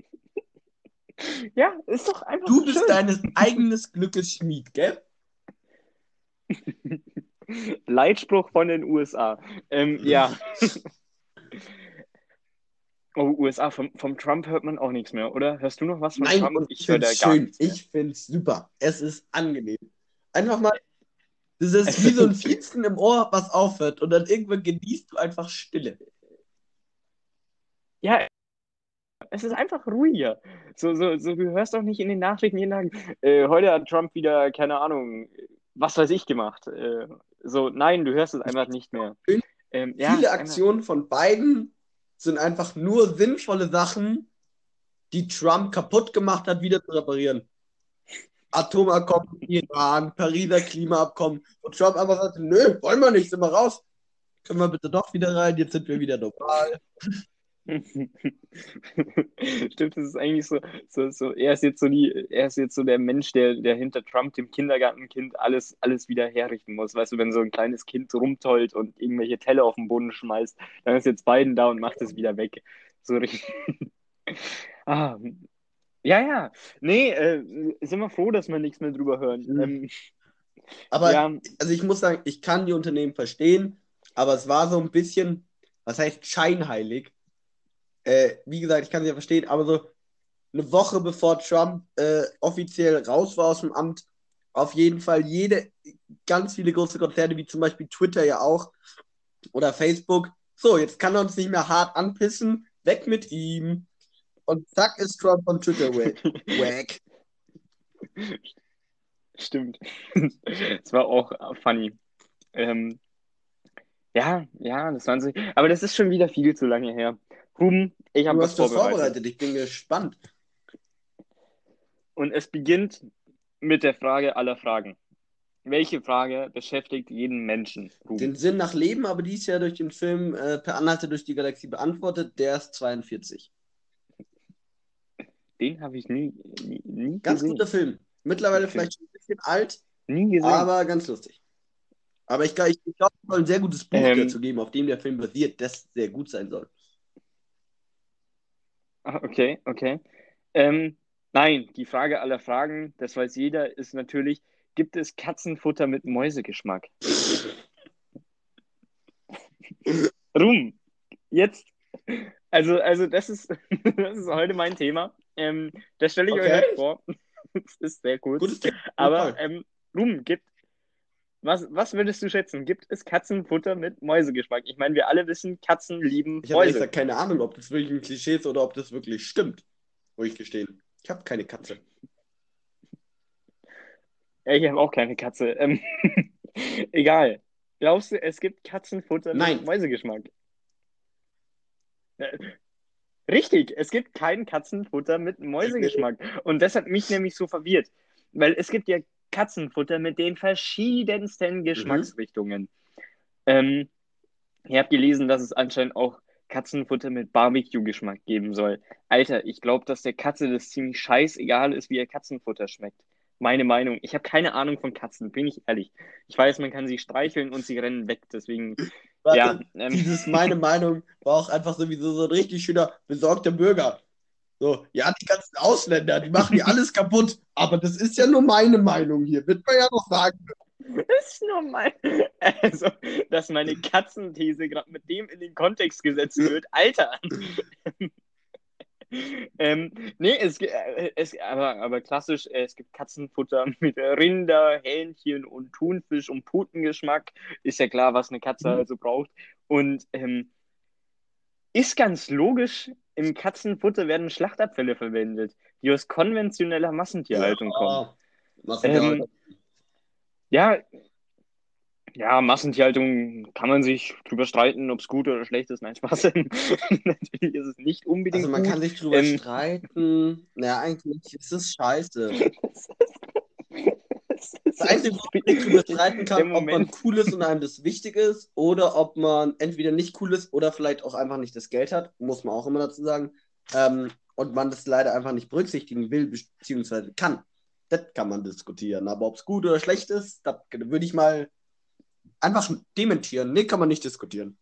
Ja, ist doch einfach Du bist schön. deines eigenes Glückes Schmied, gell? Leitspruch von den USA. Ähm, ja. Oh, USA, vom, vom Trump hört man auch nichts mehr, oder? Hörst du noch was von Nein, Trump? ich höre finde da es gar schön. nichts mehr. Ich finde es super. Es ist angenehm. Einfach mal, das ist wie so ein Fietzen im Ohr, was aufhört. Und dann irgendwann genießt du einfach Stille. Ja, es ist einfach ruhiger. So, so, so, du hörst doch nicht in den Nachrichten jeden Tag, äh, heute hat Trump wieder, keine Ahnung, was weiß ich gemacht. Äh, so, nein, du hörst es einfach nicht mehr. Ähm, ja, Viele einfach- Aktionen von Biden sind einfach nur sinnvolle Sachen, die Trump kaputt gemacht hat, wieder zu reparieren. Atomabkommen Iran, Pariser Klimaabkommen. Und Trump einfach sagte, nö, wollen wir nicht, sind wir raus. Können wir bitte doch wieder rein, jetzt sind wir wieder normal. Stimmt, das ist eigentlich so, so, so, er ist jetzt so die, er ist jetzt so der Mensch, der, der hinter Trump, dem Kindergartenkind, alles, alles wieder herrichten muss. Weißt du, wenn so ein kleines Kind rumtollt und irgendwelche Teller auf den Boden schmeißt, dann ist jetzt Biden da und macht es wieder weg. So richtig. ah, ja, ja. Nee, äh, sind wir froh, dass wir nichts mehr drüber hören. Mhm. Ähm, Aber ja, also ich muss sagen, ich kann die Unternehmen verstehen, aber es war so ein bisschen, was heißt scheinheilig. Äh, wie gesagt, ich kann sie ja verstehen, aber so eine Woche bevor Trump äh, offiziell raus war aus dem Amt, auf jeden Fall jede, ganz viele große Konzerne, wie zum Beispiel Twitter ja auch oder Facebook. So, jetzt kann er uns nicht mehr hart anpissen, weg mit ihm. Und zack ist Trump von Twitter weg. Wack. Stimmt. Es war auch funny. Ähm, ja, ja, das waren so. Aber das ist schon wieder viel zu lange her. Ruben, ich habe Du was vorbereitet. vorbereitet, ich bin gespannt. Und es beginnt mit der Frage aller Fragen. Welche Frage beschäftigt jeden Menschen? Ruben? Den Sinn nach Leben, aber die ist ja durch den Film äh, Per Anhalter durch die Galaxie beantwortet. Der ist 42. Den habe ich nie, nie, nie Ganz gesehen. guter Film. Mittlerweile Okay. vielleicht schon ein bisschen alt, Nie gesehen. aber ganz lustig. Aber ich, ich glaube, es soll ein sehr gutes Buch Ähm. dazu geben, auf dem der Film basiert, das sehr gut sein soll. Ah, Okay, okay. Ähm, nein, die Frage aller Fragen, das weiß jeder, ist natürlich, gibt es Katzenfutter mit Mäusegeschmack? Rum, jetzt, also, also das ist, das ist heute mein Thema. Ähm, das stelle ich euch Okay. heute vor. Das ist sehr cool. Gutes Thema. Aber ähm, Rum, gibt, was, was würdest du schätzen? Gibt es Katzenfutter mit Mäusegeschmack? Ich meine, wir alle wissen, Katzen lieben Ich habe Mäuse. gesagt keine Ahnung, ob das wirklich ein Klischee ist oder ob das wirklich stimmt. Muss ich gestehen. Ich habe keine Katze. Ja, ich habe auch keine Katze. Ähm, egal. Glaubst du, es gibt Katzenfutter Nein. mit Mäusegeschmack? Äh, Richtig, es gibt kein Katzenfutter mit Mäusegeschmack. Und das hat mich nämlich so verwirrt. Weil es gibt ja Katzenfutter mit den verschiedensten Geschmacksrichtungen. Ähm, ich habe gelesen, dass es anscheinend auch Katzenfutter mit Barbecue-Geschmack geben soll. Alter, ich glaube, dass der Katze das ziemlich scheißegal ist, wie ihr Katzenfutter schmeckt. Meine Meinung. Ich habe keine Ahnung von Katzen, bin ich ehrlich. Ich weiß, man kann sie streicheln und sie rennen weg, deswegen, Warte, ja. Ähm, Dieses meine Meinung war auch einfach sowieso so ein richtig schöner, besorgter Bürger. So, ja, die ganzen Ausländer, die machen hier alles kaputt. Aber das ist ja nur meine Meinung hier, wird man ja noch sagen. Das ist nur mein. Also, dass meine Katzenthese gerade mit dem in den Kontext gesetzt wird. Alter! ähm, nee, es, äh, es, aber, aber klassisch, äh, es gibt Katzenfutter mit Rinder, Hähnchen und Thunfisch und Putengeschmack. Ist ja klar, was eine Katze Mhm. also braucht. Und ähm, ist ganz logisch, im Katzenfutter werden Schlachtabfälle verwendet, die aus konventioneller Massentierhaltung kommen. Ja, wir Ähm. Ja, ja, Massentierhaltung kann man sich drüber streiten, ob es gut oder schlecht ist. Nein, Spaß. Natürlich ist es nicht unbedingt Also man gut. kann sich drüber Ähm, streiten. Naja, eigentlich ist es scheiße. Das Einzige, wo man sich drüber streiten Der kann, ob man cool ist und einem das wichtig ist, oder ob man entweder nicht cool ist oder vielleicht auch einfach nicht das Geld hat, muss man auch immer dazu sagen. Ähm, und man das leider einfach nicht berücksichtigen will, beziehungsweise kann. Das kann man diskutieren. Aber ob es gut oder schlecht ist, das würde ich mal einfach dementieren. Nee, kann man nicht diskutieren.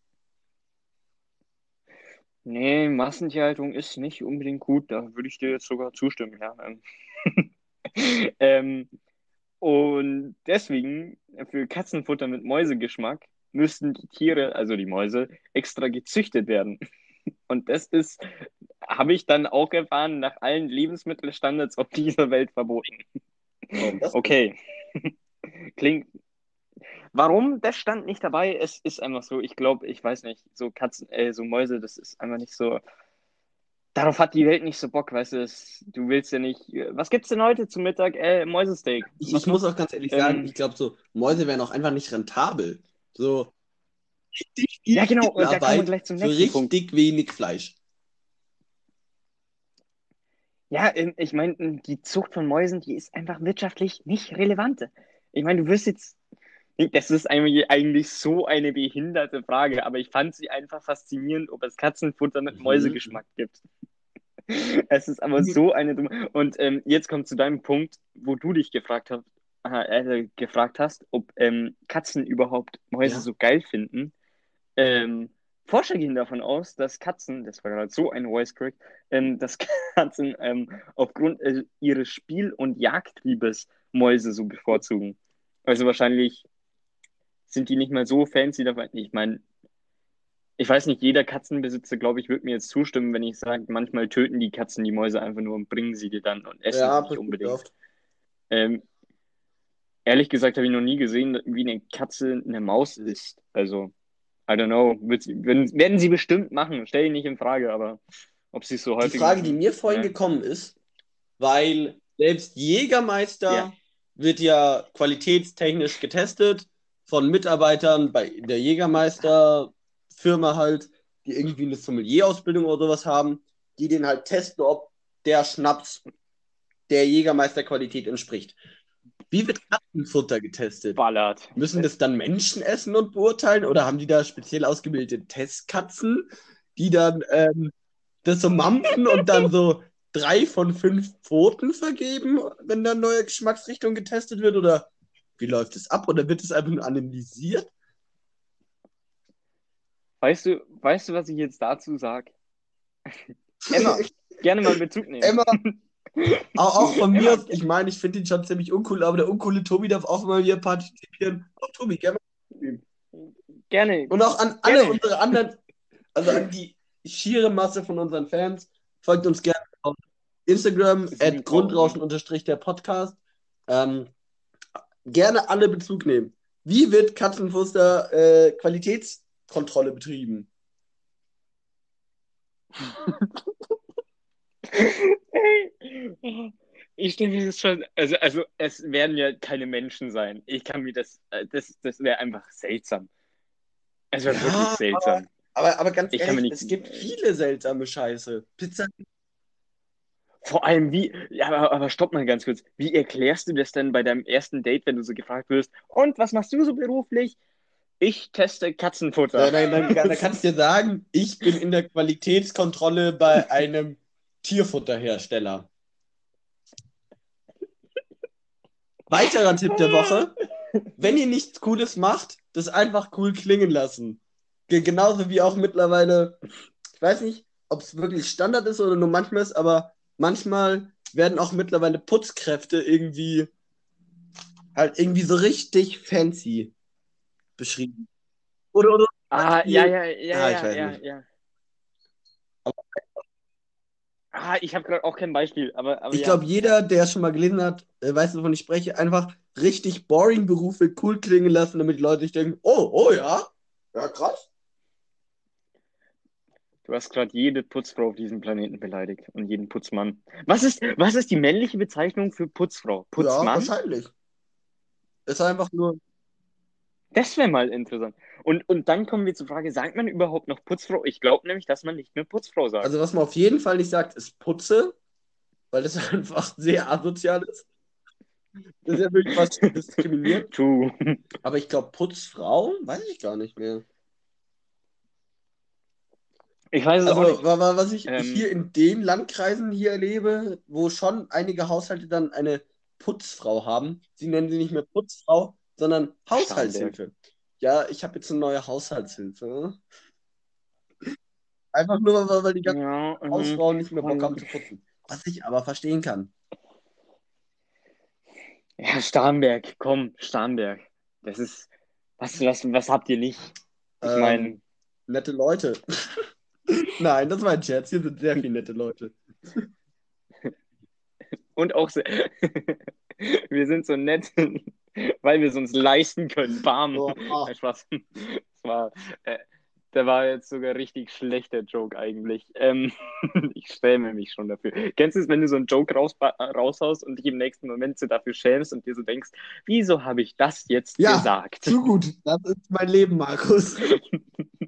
Nee, Massentierhaltung ist nicht unbedingt gut. Da würde ich dir jetzt sogar zustimmen, ja. Ähm, ähm, und deswegen, für Katzenfutter mit Mäusegeschmack, müssten die Tiere, also die Mäuse, extra gezüchtet werden. Und das ist, habe ich dann auch erfahren, nach allen Lebensmittelstandards auf dieser Welt verboten. Das? Okay. Klingt. Warum? Das stand nicht dabei. Es ist einfach so, ich glaube, ich weiß nicht, so Katzen, äh, so Mäuse, das ist einfach nicht so. Darauf hat die Welt nicht so Bock, weißt du, du willst ja nicht. Was gibt's denn heute zum Mittag? Äh, Mäusesteak. Ich, ich muss auch ganz ehrlich sagen, Ähm, ich glaube, so Mäuse wären auch einfach nicht rentabel. So richtig viel Ja, genau, und da kommen wir gleich zum nächsten richtig Punkt. wenig Fleisch. Ja, ähm, ich meine, die Zucht von Mäusen, die ist einfach wirtschaftlich nicht relevant. Ich meine, du wirst jetzt. Das ist eigentlich so eine behinderte Frage, aber ich fand sie einfach faszinierend, ob es Katzenfutter mit Mhm. Mäusegeschmack gibt. Es ist aber so eine dumme. Und ähm, jetzt kommt zu deinem Punkt, wo du dich gefragt hast, äh, gefragt hast, ob ähm, Katzen überhaupt Mäuse Ja. so geil finden. Ähm, Forscher gehen davon aus, dass Katzen, das war gerade so ein Voice Crack, ähm, dass Katzen ähm, aufgrund äh, ihres Spiel- und Jagdtriebes Mäuse so bevorzugen. Also wahrscheinlich sind die nicht mal so fancy davon. Ich meine, ich weiß nicht, jeder Katzenbesitzer, glaube ich, wird mir jetzt zustimmen, wenn ich sage, manchmal töten die Katzen die Mäuse einfach nur und bringen sie dir dann und essen Ja, sie nicht unbedingt. Ähm, ehrlich gesagt habe ich noch nie gesehen, wie eine Katze eine Maus isst. Also, I don't know. Sie, werden, sie bestimmt machen. Stell ich nicht in Frage, aber ob sie es so häufig Die Frage, die machen, mir vorhin ja. gekommen ist, weil selbst Jägermeister Ja. wird ja qualitätstechnisch getestet von Mitarbeitern bei der Jägermeister-Firma halt, die irgendwie eine Sommelier-Ausbildung oder sowas haben, die den halt testen, ob der Schnaps der Jägermeister-Qualität entspricht. Wie wird Katzenfutter getestet? ballert. Müssen das dann Menschen essen und beurteilen oder haben die da speziell ausgebildete Testkatzen, die dann ähm, das so mampfen und dann so drei von fünf Pfoten vergeben, wenn da neue Geschmacksrichtung getestet wird? Oder wie läuft es ab? Oder wird es einfach nur analysiert? Weißt du, weißt du, was ich jetzt dazu sage? Emma, gerne mal Bezug nehmen. Emma, auch, auch von mir, Emma, aus, ich meine, ich finde ihn schon ziemlich uncool, aber der uncoole Tobi darf auch mal hier partizipieren. Auch Tobi, gerne. Gerne. Und auch an alle Gerne. unsere anderen, also an die schiere Masse von unseren Fans, folgt uns gerne auf Instagram, at Grundrauschen der Podcast. Ähm, gerne alle Bezug nehmen. Wie wird Katzenfuster äh, Qualitätskontrolle betrieben? Ich stelle mir das schon, also, also es werden ja keine Menschen sein. Ich kann mir das, äh, das, das wäre einfach seltsam. Es wäre Ja, wirklich seltsam. Aber, aber ganz Ich ehrlich, nicht- es gibt viele seltsame Scheiße. Pizza. Vor allem, wie, aber, aber stopp mal ganz kurz. Wie erklärst du das denn bei deinem ersten Date, wenn du so gefragt wirst, und was machst du so beruflich? Ich teste Katzenfutter. Nein, nein, nein, da kannst du dir sagen, ich bin in der Qualitätskontrolle bei einem Tierfutterhersteller. Weiterer Tipp der Woche: Wenn ihr nichts Cooles macht, das einfach cool klingen lassen. Ge- Genauso wie auch mittlerweile, ich weiß nicht, ob es wirklich Standard ist oder nur manchmal ist, aber manchmal werden auch mittlerweile Putzkräfte irgendwie halt irgendwie so richtig fancy beschrieben. Oder, oder Ah, ja, ja, ja, Ah, ich ja, ja, ja. Ah, ich habe gerade auch kein Beispiel, aber, aber Ich ja. glaube, jeder, der schon mal gelesen hat, äh, weiß, wovon ich spreche, einfach richtig boring Berufe cool klingen lassen, damit die Leute sich denken, oh, oh ja, ja krass. Du hast gerade jede Putzfrau auf diesem Planeten beleidigt und jeden Putzmann. Was ist, was ist die männliche Bezeichnung für Putzfrau? Ja, Putzmann? wahrscheinlich. Ist einfach nur. Das wäre mal interessant. Und, und dann kommen wir zur Frage, sagt man überhaupt noch Putzfrau? Ich glaube nämlich, dass man nicht mehr Putzfrau sagt. Also, was man auf jeden Fall nicht sagt, ist Putze, weil das einfach sehr asozial ist. Das ist ja wirklich was diskriminiert. True. Aber ich glaube, Putzfrau, weiß ich gar nicht mehr. Ich weiß es auch Also, nicht. wa- wa- was ich Ähm. hier in den Landkreisen hier erlebe, wo schon einige Haushalte dann eine Putzfrau haben, sie nennen sie nicht mehr Putzfrau, sondern Haushaltshilfe. Ja, ich habe jetzt eine neue Haushaltshilfe. Einfach nur, weil, die ganzen Ja, mhm. Hausfrauen nicht mehr Bock haben zu putzen. Was ich aber verstehen kann. ja, Starnberg, komm, Starnberg. Das ist, was, was, was habt ihr nicht? Ich Ähm, meine, Nette Leute. Nein, das war ein Scherz. Hier sind sehr viele nette Leute. und auch sehr, wir sind so nett, weil wir es uns leisten können. Bam. Ah. Nein, Spaß. Das war, äh, der war jetzt sogar richtig schlechter Joke eigentlich. Ähm, ich schäme mich schon dafür. Kennst du es, wenn du so einen Joke raus, raushaust und dich im nächsten Moment so dafür schämst und dir so denkst, wieso habe ich das jetzt Ja. gesagt? Zu gut. Das ist mein Leben, Markus.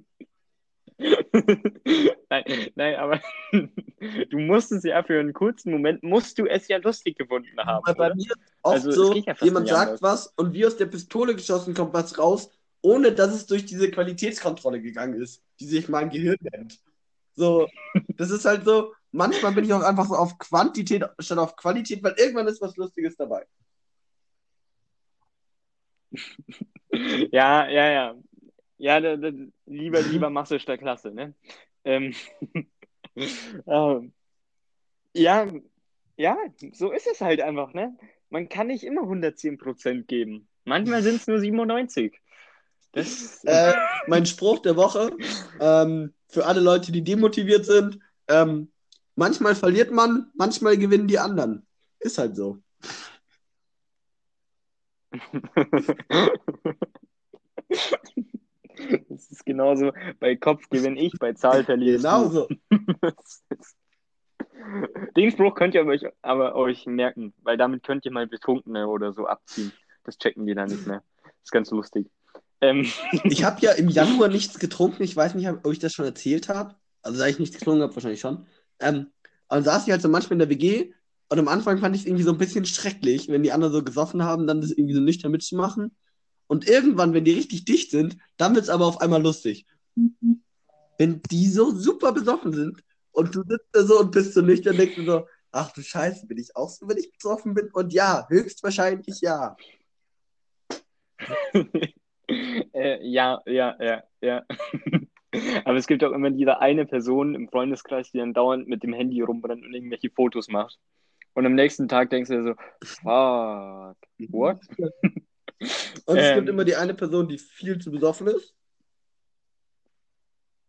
nein, nein, aber du musst es ja für einen kurzen Moment, musst du es ja lustig gefunden haben. Weil bei mir ist oft Also, so, ja jemand sagt anders. was und wie aus der Pistole geschossen kommt was raus, ohne dass es durch diese Qualitätskontrolle gegangen ist, die sich mein Gehirn nennt. So, das ist halt so, manchmal bin ich auch einfach so auf Quantität statt auf Qualität, weil irgendwann ist was Lustiges dabei. Ja, ja, ja. Ja, da, da, lieber, lieber Masse statt Klasse, ne? Ähm, ähm, ja, ja, so ist es halt einfach, ne? Man kann nicht immer 110% geben. Manchmal sind es nur 97. Das, Äh, mein Spruch der Woche ähm, für alle Leute, die demotiviert sind: ähm, manchmal verliert man, manchmal gewinnen die anderen. Ist halt so. Das ist genauso, bei Kopf gewinne ich, bei Zahl verliere Genau du. so. Den Spruch könnt ihr euch aber euch merken, weil damit könnt ihr mal Betrunkene oder so abziehen. Das checken die dann nicht mehr. Das ist ganz lustig. Ähm, Ich habe ja im Januar nichts getrunken. Ich weiß nicht, ob ich das schon erzählt habe. Also, da ich nichts getrunken habe, wahrscheinlich schon. Ähm, und saß ich halt so manchmal in der WG. Und am Anfang fand ich es irgendwie so ein bisschen schrecklich, wenn die anderen so gesoffen haben, dann das irgendwie so nüchtern mitzumachen. Und irgendwann, wenn die richtig dicht sind, dann wird es aber auf einmal lustig. Wenn die so super besoffen sind und du sitzt da so und bist so nüchtern, denkst du so, ach du Scheiße, bin ich auch so, wenn ich besoffen bin? Und ja, höchstwahrscheinlich ja. äh, ja, ja, ja, ja. Aber es gibt auch immer diese eine Person im Freundeskreis, die dann dauernd mit dem Handy rumrennt und irgendwelche Fotos macht. Und am nächsten Tag denkst du dir so, fuck, what? Und es Ähm. gibt immer die eine Person, die viel zu besoffen ist.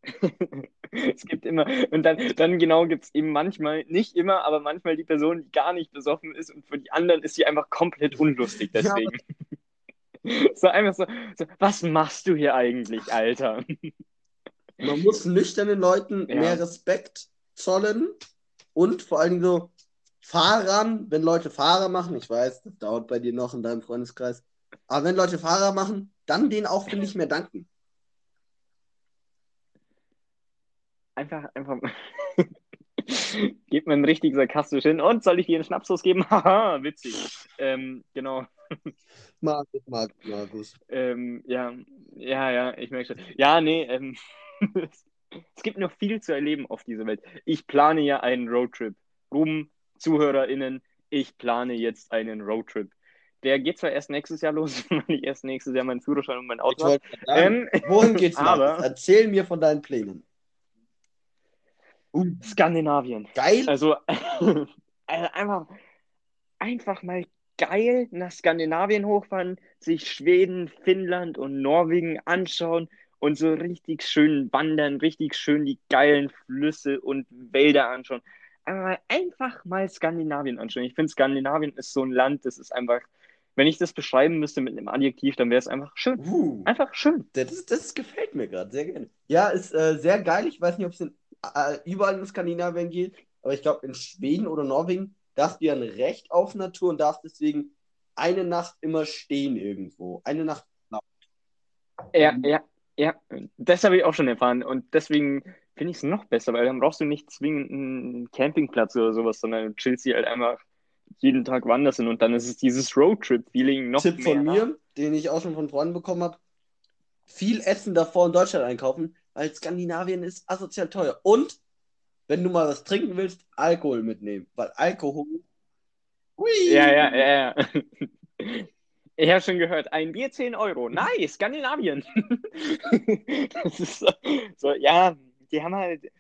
Es gibt immer, und dann, dann genau gibt es eben manchmal, nicht immer, aber manchmal die Person, die gar nicht besoffen ist und für die anderen ist sie einfach komplett unlustig Ja. deswegen. So einfach so, so, was machst du hier eigentlich, Alter? Man muss nüchternen Leuten Ja. mehr Respekt zollen und vor allen Dingen so Fahrern, wenn Leute Fahrer machen, ich weiß, das dauert bei dir noch in deinem Freundeskreis, aber wenn Leute Fahrer machen, dann denen auch, finde ich, mehr danken. Einfach, einfach. Geht man richtig sarkastisch hin. Und soll ich dir einen Schnapslos geben? Haha, witzig. Ähm, genau. Markus, Markus, Markus. Ähm, ja, ja, ja, ich merke schon. Ja, nee, ähm, es gibt noch viel zu erleben auf dieser Welt. Ich plane ja einen Roadtrip. Ruhm, ZuhörerInnen, ich plane jetzt einen Roadtrip. Der geht zwar erst nächstes Jahr los, weil ich erst nächstes Jahr meinen Führerschein und mein Auto habe. Ähm, wohin geht's, aber- Erzähl mir von deinen Plänen. Uh, Skandinavien. geil. Also, also einfach, einfach mal geil nach Skandinavien hochfahren, sich Schweden, Finnland und Norwegen anschauen und so richtig schön wandern, richtig schön die geilen Flüsse und Wälder anschauen. Aber einfach mal Skandinavien anschauen. Ich finde, Skandinavien ist so ein Land, das ist einfach, wenn ich das beschreiben müsste mit einem Adjektiv, dann wäre es einfach schön. Uh, Einfach schön. das, das gefällt mir gerade sehr gerne. Ja, ist äh, sehr geil. Ich weiß nicht, ob es äh, überall in Skandinavien geht, aber ich glaube, in Schweden oder Norwegen darfst du ja ein Recht auf Natur und darfst deswegen eine Nacht immer stehen irgendwo. Eine Nacht. Ja, ja, ja. Das habe ich auch schon erfahren. Und deswegen finde ich es noch besser, weil dann brauchst du nicht zwingend einen Campingplatz oder sowas, sondern du chillst hier halt einfach jeden Tag woanders hin und dann ist es dieses Roadtrip-Feeling noch Tipp mehr. von mir, den ich auch schon von Freunden bekommen habe: viel Essen davor in Deutschland einkaufen, weil Skandinavien ist asozial teuer. Und wenn du mal was trinken willst, Alkohol mitnehmen, weil Alkohol. Hui. Ja, ja, ja, ja. Ich habe schon gehört, ein Bier 10 Euro. Nice, Skandinavien. Das ist so, so, ja, die haben halt,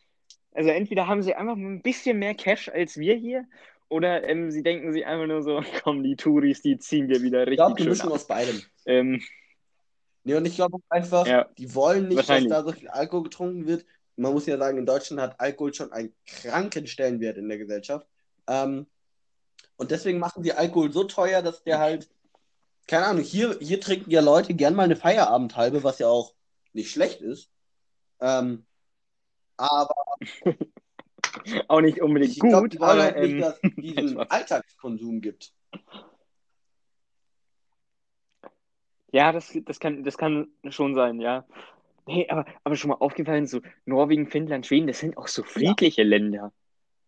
also entweder haben sie einfach ein bisschen mehr Cash als wir hier, oder ähm, sie denken sich einfach nur so, komm, die Touris, die ziehen wir wieder Ich richtig glaube, eine schön Mischung ab. aus beidem. Ähm, Nee, und ich glaube auch einfach, Ja. die wollen nicht, dass da so viel Alkohol getrunken wird. Man muss ja sagen, in Deutschland hat Alkohol schon einen kranken Stellenwert in der Gesellschaft. Ähm, und deswegen machen sie Alkohol so teuer, dass der halt, keine Ahnung, hier, hier trinken ja Leute gern mal eine Feierabendhalbe, was ja auch nicht schlecht ist. Ähm, aber auch nicht unbedingt ich glaube, gut, die wollen aber halt nicht, ähm, dass es diesen. Alltagskonsum gibt. Ja, das, das, kann, das kann schon sein, ja. Nee, aber, aber schon mal aufgefallen, so Norwegen, Finnland, Schweden, das sind auch so friedliche Länder.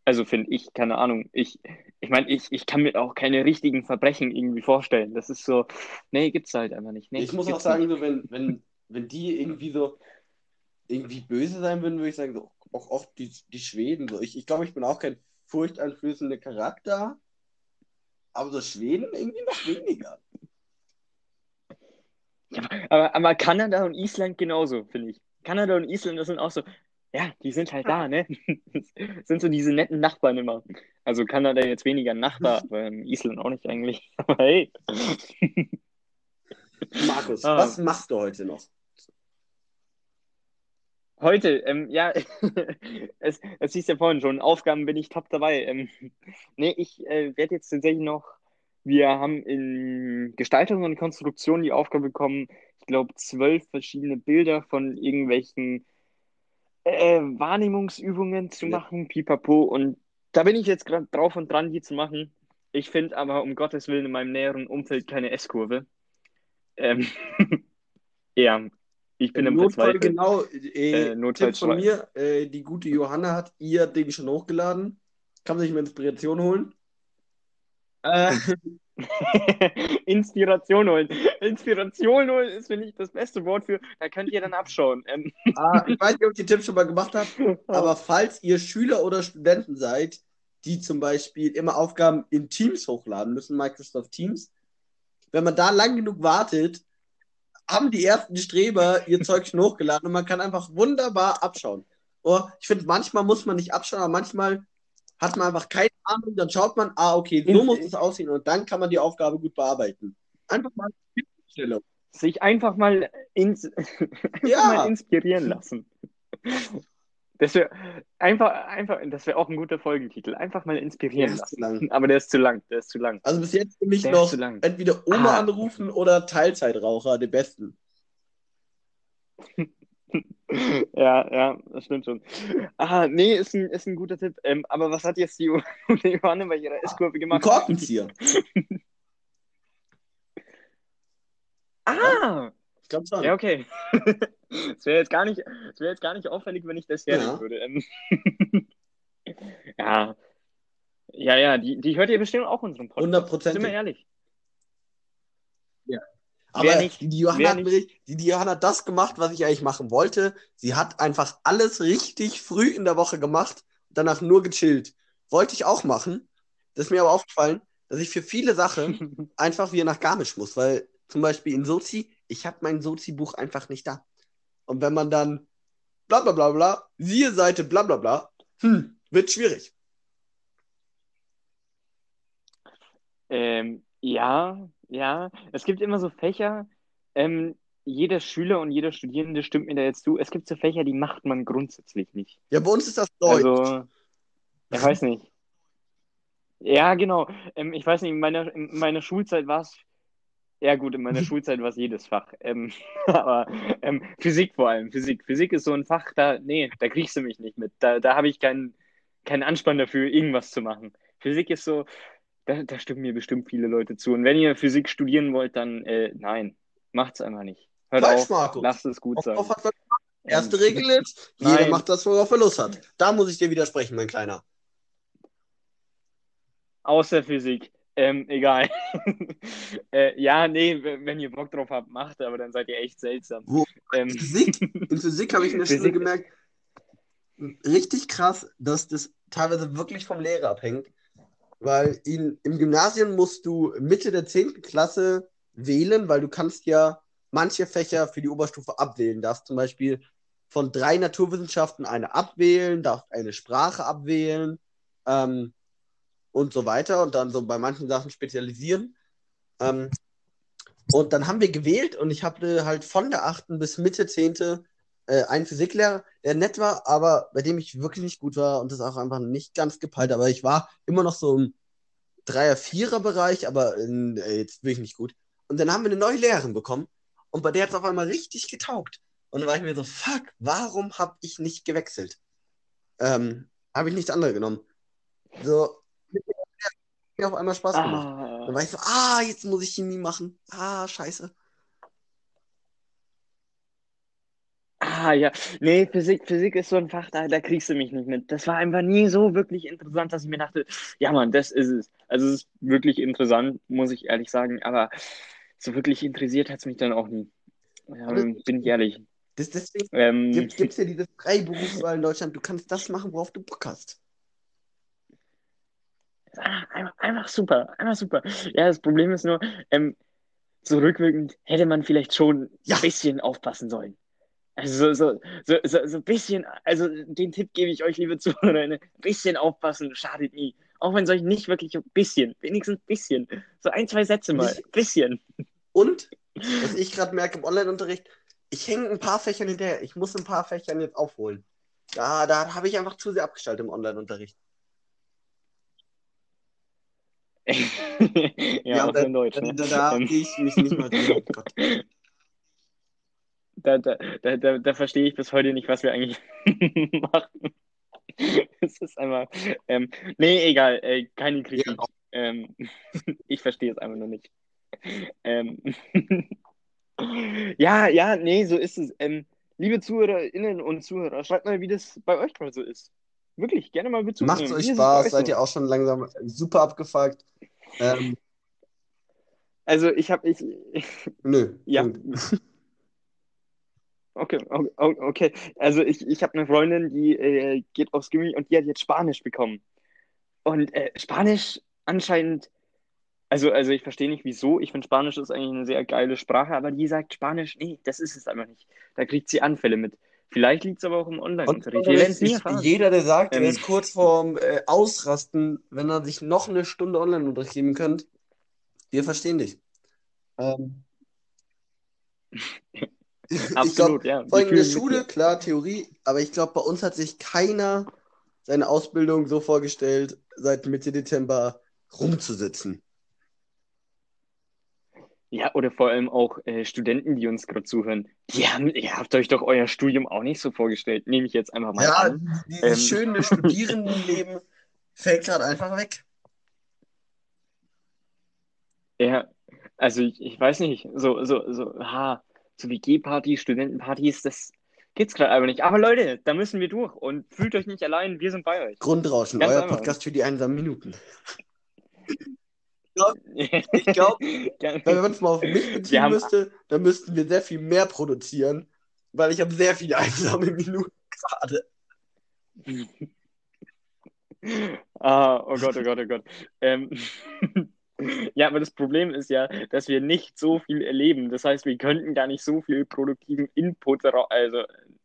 Also finde ich, keine Ahnung. Ich, ich meine, ich, ich kann mir auch keine richtigen Verbrechen irgendwie vorstellen. Das ist so, nee, gibt's halt einfach nicht. Nee, ich muss auch sagen, so, wenn, wenn, wenn die irgendwie so irgendwie böse sein würden, würde ich sagen, so, auch, auch die, die Schweden. So. Ich, ich glaube, ich bin auch kein furchteinflößender Charakter, aber so Schweden irgendwie noch weniger. Aber, aber Kanada und Island genauso, finde ich. Kanada und Island, das sind auch so, ja, die sind halt da, ne? Das sind so diese netten Nachbarn immer. Also Kanada jetzt weniger Nachbar, aber Island auch nicht eigentlich. Aber hey. Markus, Ah. was machst du heute noch? Heute, ähm, ja, es, es hieß ja vorhin schon, Aufgaben bin ich top dabei. Ähm, nee, ich äh, werde jetzt tatsächlich noch, wir haben in Gestaltung und Konstruktion die Aufgabe bekommen, ich glaube, zwölf verschiedene Bilder von irgendwelchen äh, Wahrnehmungsübungen zu Ja. machen, pipapo. Und da bin ich jetzt gerade drauf und dran, die zu machen. Ich finde aber um Gottes Willen in meinem näheren Umfeld keine S-Kurve. Ähm, ja, ich bin Im im Notfall Verzweifeln. genau, äh, Äh, Notfall Tipp von mir, äh, die gute Johanna hat ihr Ding schon hochgeladen. Kann man sich mal Inspiration holen. Äh, Inspiration holen. Inspiration holen ist, finde ich, das beste Wort für, da könnt ihr dann abschauen. Ähm, ah, ich weiß nicht, ob ich den Tipp schon mal gemacht habe, aber falls ihr Schüler oder Studenten seid, die zum Beispiel immer Aufgaben in Teams hochladen müssen, Microsoft Teams, wenn man da lang genug wartet, haben die ersten Streber ihr Zeug schon hochgeladen und man kann einfach wunderbar abschauen. Oh, ich finde, manchmal muss man nicht abschauen, aber manchmal hat man einfach keine Ahnung, dann schaut man, ah, okay, so muss es aussehen und dann kann man die Aufgabe gut bearbeiten. Einfach mal Stellung. sich einfach mal, ins, Ja. mal inspirieren lassen. Das wäre einfach, einfach, das wäre auch ein guter Folgentitel. Einfach mal inspirieren lassen. Aber der ist zu lang, der ist zu lang. Also bis jetzt für mich Der noch entweder Oma Ah. anrufen oder Teilzeitraucher, die besten. Ja, ja, das stimmt schon. Ah, nee, ist ein, ist ein guter Tipp. Ähm, aber was hat jetzt die Johanne bei ihrer S-Kurve Ein gemacht? Korkenzieher. Ah! Ich glaube schon. Ja, okay. Es wäre jetzt gar nicht, es wäre jetzt gar nicht auffällig, wenn ich das Ja. hernehmen würde. Ähm, ja. Ja, ja, die, die hört ihr bestimmt auch unseren Podcast. Sind wir ehrlich. Aber Wer nicht? die Johanna, wirklich- die, die Johanna hat das gemacht, was ich eigentlich machen wollte. Sie hat einfach alles richtig früh in der Woche gemacht und danach nur gechillt. Wollte ich auch machen. Das ist mir aber aufgefallen, dass ich für viele Sachen einfach wieder nach Garmisch muss, weil zum Beispiel in Sozi, ich habe mein Sozi-Buch einfach nicht da. Und wenn man dann bla bla bla bla, siehe Seite bla bla bla, hm, wird schwierig. Ähm, ja, ja. Es gibt immer so Fächer, ähm, jeder Schüler und jeder Studierende stimmt mir da jetzt zu. Es gibt so Fächer, die macht man grundsätzlich nicht. Ja, bei uns ist das Deutsch. Also, ich weiß nicht. Ja, genau. Ähm, ich weiß nicht, in meiner, in meiner Schulzeit war es. Ja, gut, in meiner Schulzeit war es jedes Fach. Ähm, aber ähm, Physik vor allem. Physik. Physik ist so ein Fach, da, nee, da kriegst du mich nicht mit. Da, da habe ich keinen, keinen Anspann dafür, irgendwas zu machen. Physik ist so, Da, da stimmen mir bestimmt viele Leute zu. Und wenn ihr Physik studieren wollt, dann äh, nein, macht's einfach nicht. Hört Falsch, auf, Markus. lasst es gut sein. Man Erste Ähm, Regel ist, jeder macht das, worauf er Lust hat. Da muss ich dir widersprechen, mein Kleiner. Außer Physik. Ähm, egal. äh, ja, nee, wenn ihr Bock drauf habt, macht, aber dann seid ihr echt seltsam. Wo? Ähm, Physik? In Physik habe ich in der Schule gemerkt, richtig krass, dass das teilweise wirklich vom Lehrer abhängt. Weil in, im Gymnasium musst du Mitte der 10. Klasse wählen, weil du kannst ja manche Fächer für die Oberstufe abwählen. Darfst zum Beispiel von drei Naturwissenschaften eine abwählen, darfst eine Sprache abwählen ähm, und so weiter und dann so bei manchen Sachen spezialisieren. Ähm, und dann haben wir gewählt und ich hatte halt von der 8. bis Mitte 10. Äh, einen Physiklehrer, der nett war, aber bei dem ich wirklich nicht gut war und das auch einfach nicht ganz gepeilt. Aber ich war immer noch so im Dreier-, Vierer-Bereich, aber äh, jetzt bin ich nicht gut. Und dann haben wir eine neue Lehrerin bekommen und bei der hat es auf einmal richtig getaugt. Und dann war ich mir so, fuck, warum habe ich nicht gewechselt? Ähm, habe ich nichts anderes genommen. So, mit der Lehrerin hat mir auf einmal Spaß gemacht. Dann ah, war ich so, ah, jetzt muss ich Chemie machen. Ah, scheiße. ah, ja. Nee, Physik, Physik ist so ein Fach, da, da kriegst du mich nicht mit. Das war einfach nie so wirklich interessant, dass ich mir dachte, ja, Mann, das ist es. Also, es ist wirklich interessant, muss ich ehrlich sagen, aber so wirklich interessiert hat es mich dann auch nie. Ähm, bin ich ehrlich. Das, deswegen Ähm, gibt es ja diese freie Berufswahl in Deutschland. Du kannst das machen, worauf du Bock hast. Einfach, einfach super, einfach super. Ja, das Problem ist nur, ähm, so rückwirkend hätte man vielleicht schon Ja. ein bisschen aufpassen sollen. Also so, so, so, so, ein bisschen, also den Tipp gebe ich euch, liebe Zuhörer, ein bisschen aufpassen schadet nie. Auch wenn es euch nicht wirklich ein bisschen, wenigstens ein bisschen, so ein, zwei Sätze mal, ein bisschen. Und, was ich gerade merke im Online-Unterricht, ich hänge ein paar Fächern hinterher. Ich muss ein paar Fächern jetzt aufholen. Da, da habe ich einfach zu sehr abgeschaltet im Online-Unterricht. ja, auch da, in Deutsch. da, Ne? da, da sehe ich mich nicht mal drin. Oh da, da, da, da, da verstehe ich bis heute nicht, was wir eigentlich machen. Es ist einfach. Ähm, nee, egal, äh, keine Kritik. Ja. Ähm, ich verstehe es einfach nur nicht. Ähm, ja, ja, nee, so ist es. Ähm, liebe ZuhörerInnen und Zuhörer, schreibt mal, wie das bei euch mal so ist. Wirklich, gerne mal Bezug Macht nehmen. euch Spaß, seid ihr auch schon langsam super abgefuckt. Ähm, Also, ich habe, ich, nö. Ja. Okay, okay. Also ich, ich habe eine Freundin, die äh, geht aufs Gimmi und die hat jetzt Spanisch bekommen. Und äh, Spanisch anscheinend, also, also ich verstehe nicht wieso. Ich finde Spanisch ist eigentlich eine sehr geile Sprache, aber die sagt Spanisch, nee, das ist es einfach nicht. Da kriegt sie Anfälle mit. Vielleicht liegt es aber auch im Online-Unterricht. Jeder, der sagt, er Ähm. ist kurz vorm äh, Ausrasten, wenn er sich noch eine Stunde Online-Unterricht geben könnte, wir verstehen dich. Ähm, Absolut, ja. vor allem in der mit Schule, dir. klar, Theorie, aber ich glaube, bei uns hat sich keiner seine Ausbildung so vorgestellt, seit Mitte Dezember rumzusitzen. Ja, oder vor allem auch äh, Studenten, die uns gerade zuhören. Die haben, ihr habt euch doch euer Studium auch nicht so vorgestellt. Nehme ich jetzt einfach mal Ja, an. dieses Ähm. schöne Studierendenleben fällt gerade einfach weg. Ja, also ich, ich weiß nicht, so, so, so, ha, so WG-Partys, Studentenpartys, das gibt's gerade einfach nicht. Aber Leute, da müssen wir durch und fühlt euch nicht allein, wir sind bei euch. Grundrauschen, Ganz euer einfach. Podcast für die einsamen Minuten. Ich glaube, Ja, wenn man es mal auf mich beziehen haben- müsste, dann müssten wir sehr viel mehr produzieren, weil ich habe sehr viele einsame Minuten gerade. Ah, oh Gott, oh Gott, oh Gott. Ähm, ja, aber das Problem ist ja, dass wir nicht so viel erleben. Das heißt, wir könnten gar nicht so viel produktiven Input, also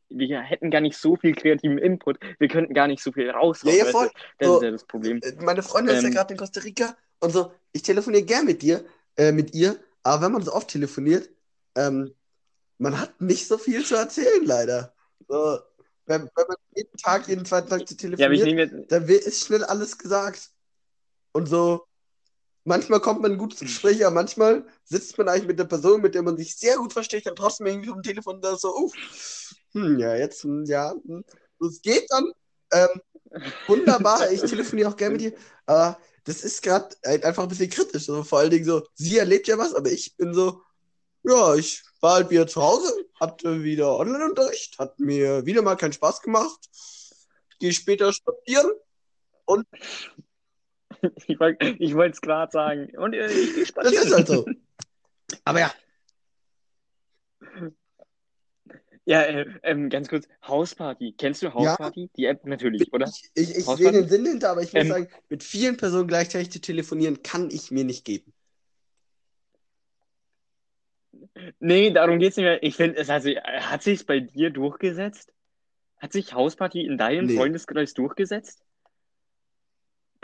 wir hätten gar nicht so viel kreativen Input, wir könnten gar nicht so viel raushauen. Ja, ja, voll. Das So, ist ja das Problem. Meine Freundin ist ja Ähm. gerade in Costa Rica und so, ich telefoniere gern mit dir, äh, mit ihr, aber wenn man so oft telefoniert, ähm, man hat nicht so viel zu erzählen, leider. So, wenn, wenn man jeden Tag, jeden zweiten Tag zu Ja, nehme jetzt, dann wird- ist schnell alles gesagt. Und so, manchmal kommt man gut ins Gespräch, aber manchmal sitzt man eigentlich mit der Person, mit der man sich sehr gut versteht, dann trotzdem irgendwie vom Telefon da so, uff, hm, ja, jetzt, hm, ja, hm. So, es geht dann. Ähm, wunderbar, ich telefoniere auch gerne mit dir, aber das ist gerade einfach ein bisschen kritisch. So, vor allen Dingen so, sie erlebt ja was, aber ich bin so, ja, ich war halt wieder zu Hause, hatte wieder Online-Unterricht, hat mir wieder mal keinen Spaß gemacht. Gehe später spazieren und Ich, wollt- ich wollte es gerade sagen. Und äh, ich das spazieren. ist halt so. Aber ja, Ja, äh, ähm, ganz kurz, Hausparty. Kennst du Hausparty? Die App natürlich, oder? ich, ich, ich sehe den Sinn hinter, aber ich muss Ähm. sagen, mit vielen Personen gleichzeitig zu telefonieren, kann ich mir nicht geben. Nee, darum geht's nicht mehr. Ich finde, es hat sich, hat sich's bei dir durchgesetzt? Hat sich Hausparty in deinem Nee. Freundeskreis durchgesetzt?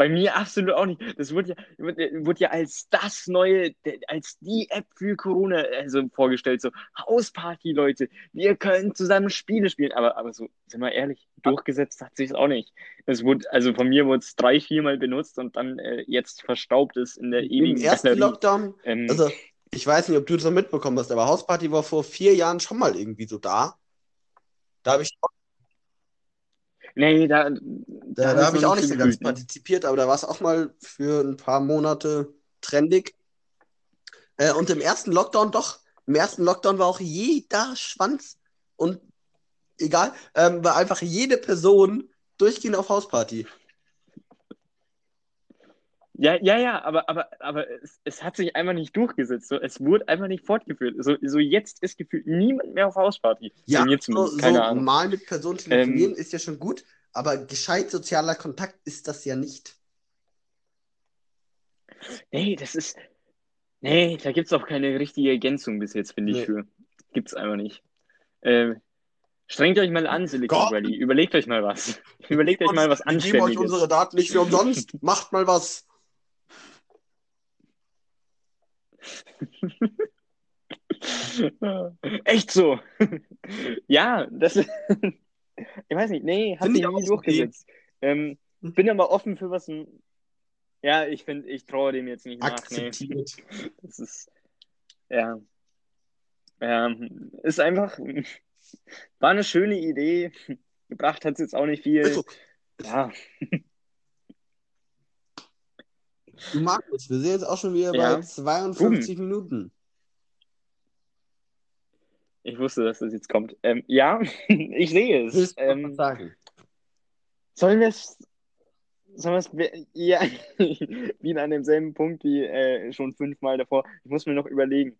Bei mir absolut auch nicht. Das wurde ja, wurde, wurde ja als das neue, als die App für Corona also vorgestellt. So, Hausparty, Leute, wir können zusammen Spiele spielen. Aber, aber so, sind wir ehrlich, durchgesetzt hat sich's auch nicht. Es wurde, also von mir wurde es drei, viermal benutzt und dann äh, jetzt verstaubt es in der Im ewigen ersten Galerie. Lockdown, Ähm, also ich weiß nicht, ob du das noch mitbekommen hast, aber Hausparty war vor vier Jahren schon mal irgendwie so da. Da habe ich, nee, da, da, da da ist hab ich auch nicht so ganz ne? partizipiert, aber da war es auch mal für ein paar Monate trendig. Äh, und im ersten Lockdown doch. Im ersten Lockdown war auch jeder Schwanz und egal, ähm, war einfach jede Person durchgehend auf Hausparty. Ja, ja, ja, aber, aber, aber es, es hat sich einfach nicht durchgesetzt. So, es wurde einfach nicht fortgeführt. So, so jetzt ist gefühlt niemand mehr auf Hausparty. Ja, mir so, zumindest, so keine Ahnung. Ähm, mal mit Personen telefonieren ist ja schon gut, aber gescheit sozialer Kontakt ist das ja nicht. Nee, das ist. Nee, da gibt es auch keine richtige Ergänzung bis jetzt, finde ich, Nee. für. Gibt's einfach nicht. Ähm, strengt euch mal an, Silicon Gott. Valley. Überlegt euch mal was. Überlegt euch mal was Wir geben euch Anständiges. unsere Daten nicht für umsonst. Macht mal was. Echt so. ja, das Ich weiß nicht, nee, hat sich nie auch durchgesetzt. Ähm, bin aber offen für was. Ja, ich finde, ich traue dem jetzt nicht nach. Nee, Akzeptiert. das ist. Ja. Ähm, ist einfach. War eine schöne Idee. Gebracht hat es jetzt auch nicht viel. Also, Ja, du Markus, wir sind jetzt auch schon wieder Ja. bei 52 Minuten. ich wusste, dass das jetzt kommt. Ähm, ja, ich sehe es. Ähm, sagen? Sollen wir es. Sollen wir es. Ja, wie an demselben Punkt wie äh, schon fünfmal davor. Ich muss mir noch überlegen.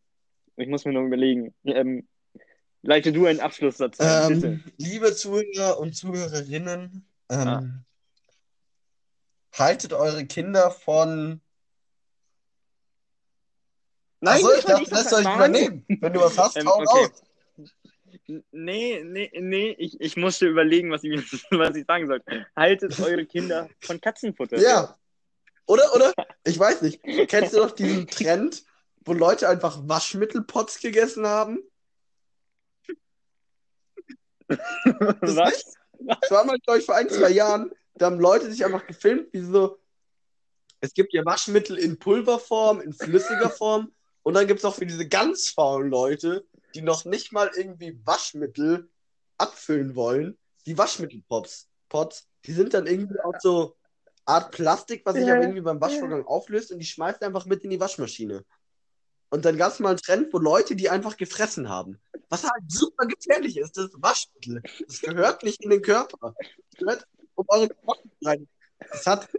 Ich muss mir noch überlegen. Ähm, leite du einen Abschlusssatz ein, bitte. Ähm, liebe Zuhörer und Zuhörerinnen, ähm, Ah. Haltet eure Kinder von. Nein, Achso, ich das soll dachte, ich sagen. übernehmen. Wenn du was hast, Ähm, hau okay. raus. Nee, nee, nee, ich, ich musste überlegen, was ich, was ich sagen soll. Haltet eure Kinder von Katzenfutter. Ja. Oder, oder? Ich weiß nicht. Kennst du noch diesen Trend, wo Leute einfach Waschmittelpots gegessen haben? Das Was? Das war mal, glaube ich, vor ein, zwei Jahren. Da haben Leute sich einfach gefilmt, wie so. Es gibt ja Waschmittel in Pulverform, in flüssiger Form. Und dann gibt es auch für diese ganz faulen Leute, die noch nicht mal irgendwie Waschmittel abfüllen wollen, die Waschmittelpots. Pots, die sind dann irgendwie auch so Art Plastik, was sich Ja, aber irgendwie beim Waschvorgang auflöst und die schmeißt einfach mit in die Waschmaschine. Und dann gab es mal einen Trend, wo Leute die einfach gefressen haben. Was halt super gefährlich ist, das ist Waschmittel. Das gehört nicht in den Körper. Das gehört um eure Knochen rein. Das hat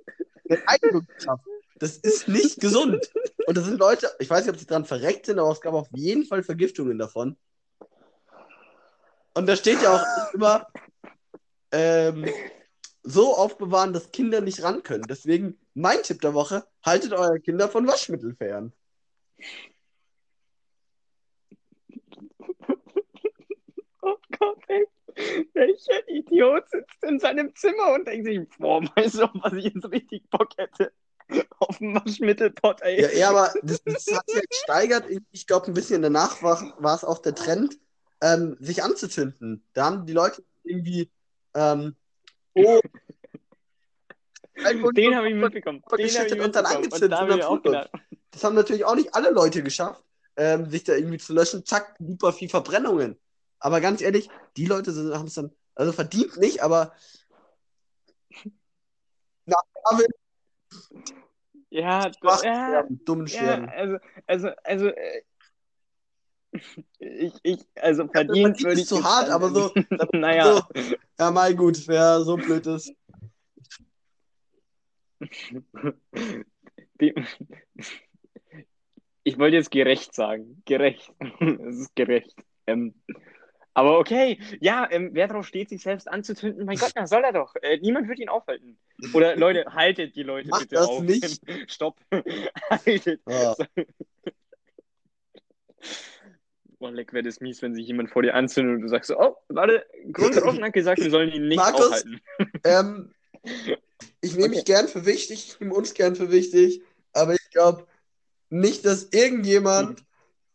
eine Eigentumskraft. Das ist nicht gesund. Und das sind Leute, ich weiß nicht, ob sie dran verreckt sind, aber es gab auf jeden Fall Vergiftungen davon. Und da steht ja auch immer, ähm, so aufbewahren, dass Kinder nicht ran können. Deswegen mein Tipp der Woche, haltet eure Kinder von Waschmittel fern. Oh Gott, ey. Welcher Idiot sitzt in seinem Zimmer und denkt sich, boah, weißt du, was ich jetzt richtig Bock hätte? Auf einen Waschmittelpot, ey. Ja, ja aber das, das hat sich gesteigert. Ich, glaube, ein bisschen danach war, war es auch der Trend, ähm, sich anzuzünden. Da haben die Leute irgendwie ähm, oh, Den habe ich mitbekommen. Den habe ich und dann. Und angezündet da und ich dann auch gedacht, Das haben natürlich auch nicht alle Leute geschafft, ähm, sich da irgendwie zu löschen. Zack, super viel Verbrennungen. Aber ganz ehrlich, die Leute haben es dann, also verdient nicht, aber nach Marvin, Ja, Schwach ja, dummen ja, sterben. also, also, also, äh, ich, ich, also verdient verdient würde ich zu hart, aber so, naja, so, ja, mal gut, wer so blöd ist. Ich wollte jetzt gerecht sagen. Gerecht. Es ist gerecht. Ähm, aber okay, ja, ähm, wer drauf steht, sich selbst anzuzünden, mein Gott, na soll er doch. Äh, niemand wird ihn aufhalten. Oder Leute, haltet die Leute Macht bitte das auf. nicht. Stopp. haltet. Ja. Boah, leck, wäre das mies, wenn sich jemand vor dir anzündet und du sagst so, oh, warte, Grundrauschen hat gesagt, wir sollen ihn nicht Markus? aufhalten. Ähm, ich nehme mich gern für wichtig, ich nehme uns gern für wichtig, aber ich glaube nicht, dass irgendjemand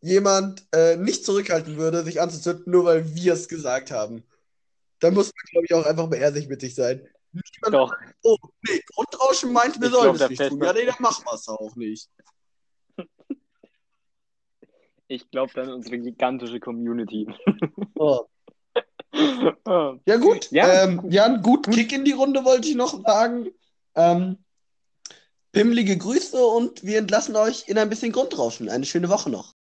jemand äh, nicht zurückhalten würde, sich anzuzünden, nur weil wir es gesagt haben. Da muss man, glaube ich, auch einfach mal ehrlich mit sich sein. Niemand, Doch, oh, nee, Grundrauschen meint, wir Ich sollen es nicht tun. Ja, nee, dann machen wir es auch nicht. ich glaube dann unsere gigantische Community. Oh. Ah. Ja, gut. Ja, ähm, Jan, gut, Kick in die Runde wollte ich noch sagen. Ähm, pimmelige Grüße und wir entlassen euch in ein bisschen Grundrauschen. Eine schöne Woche noch.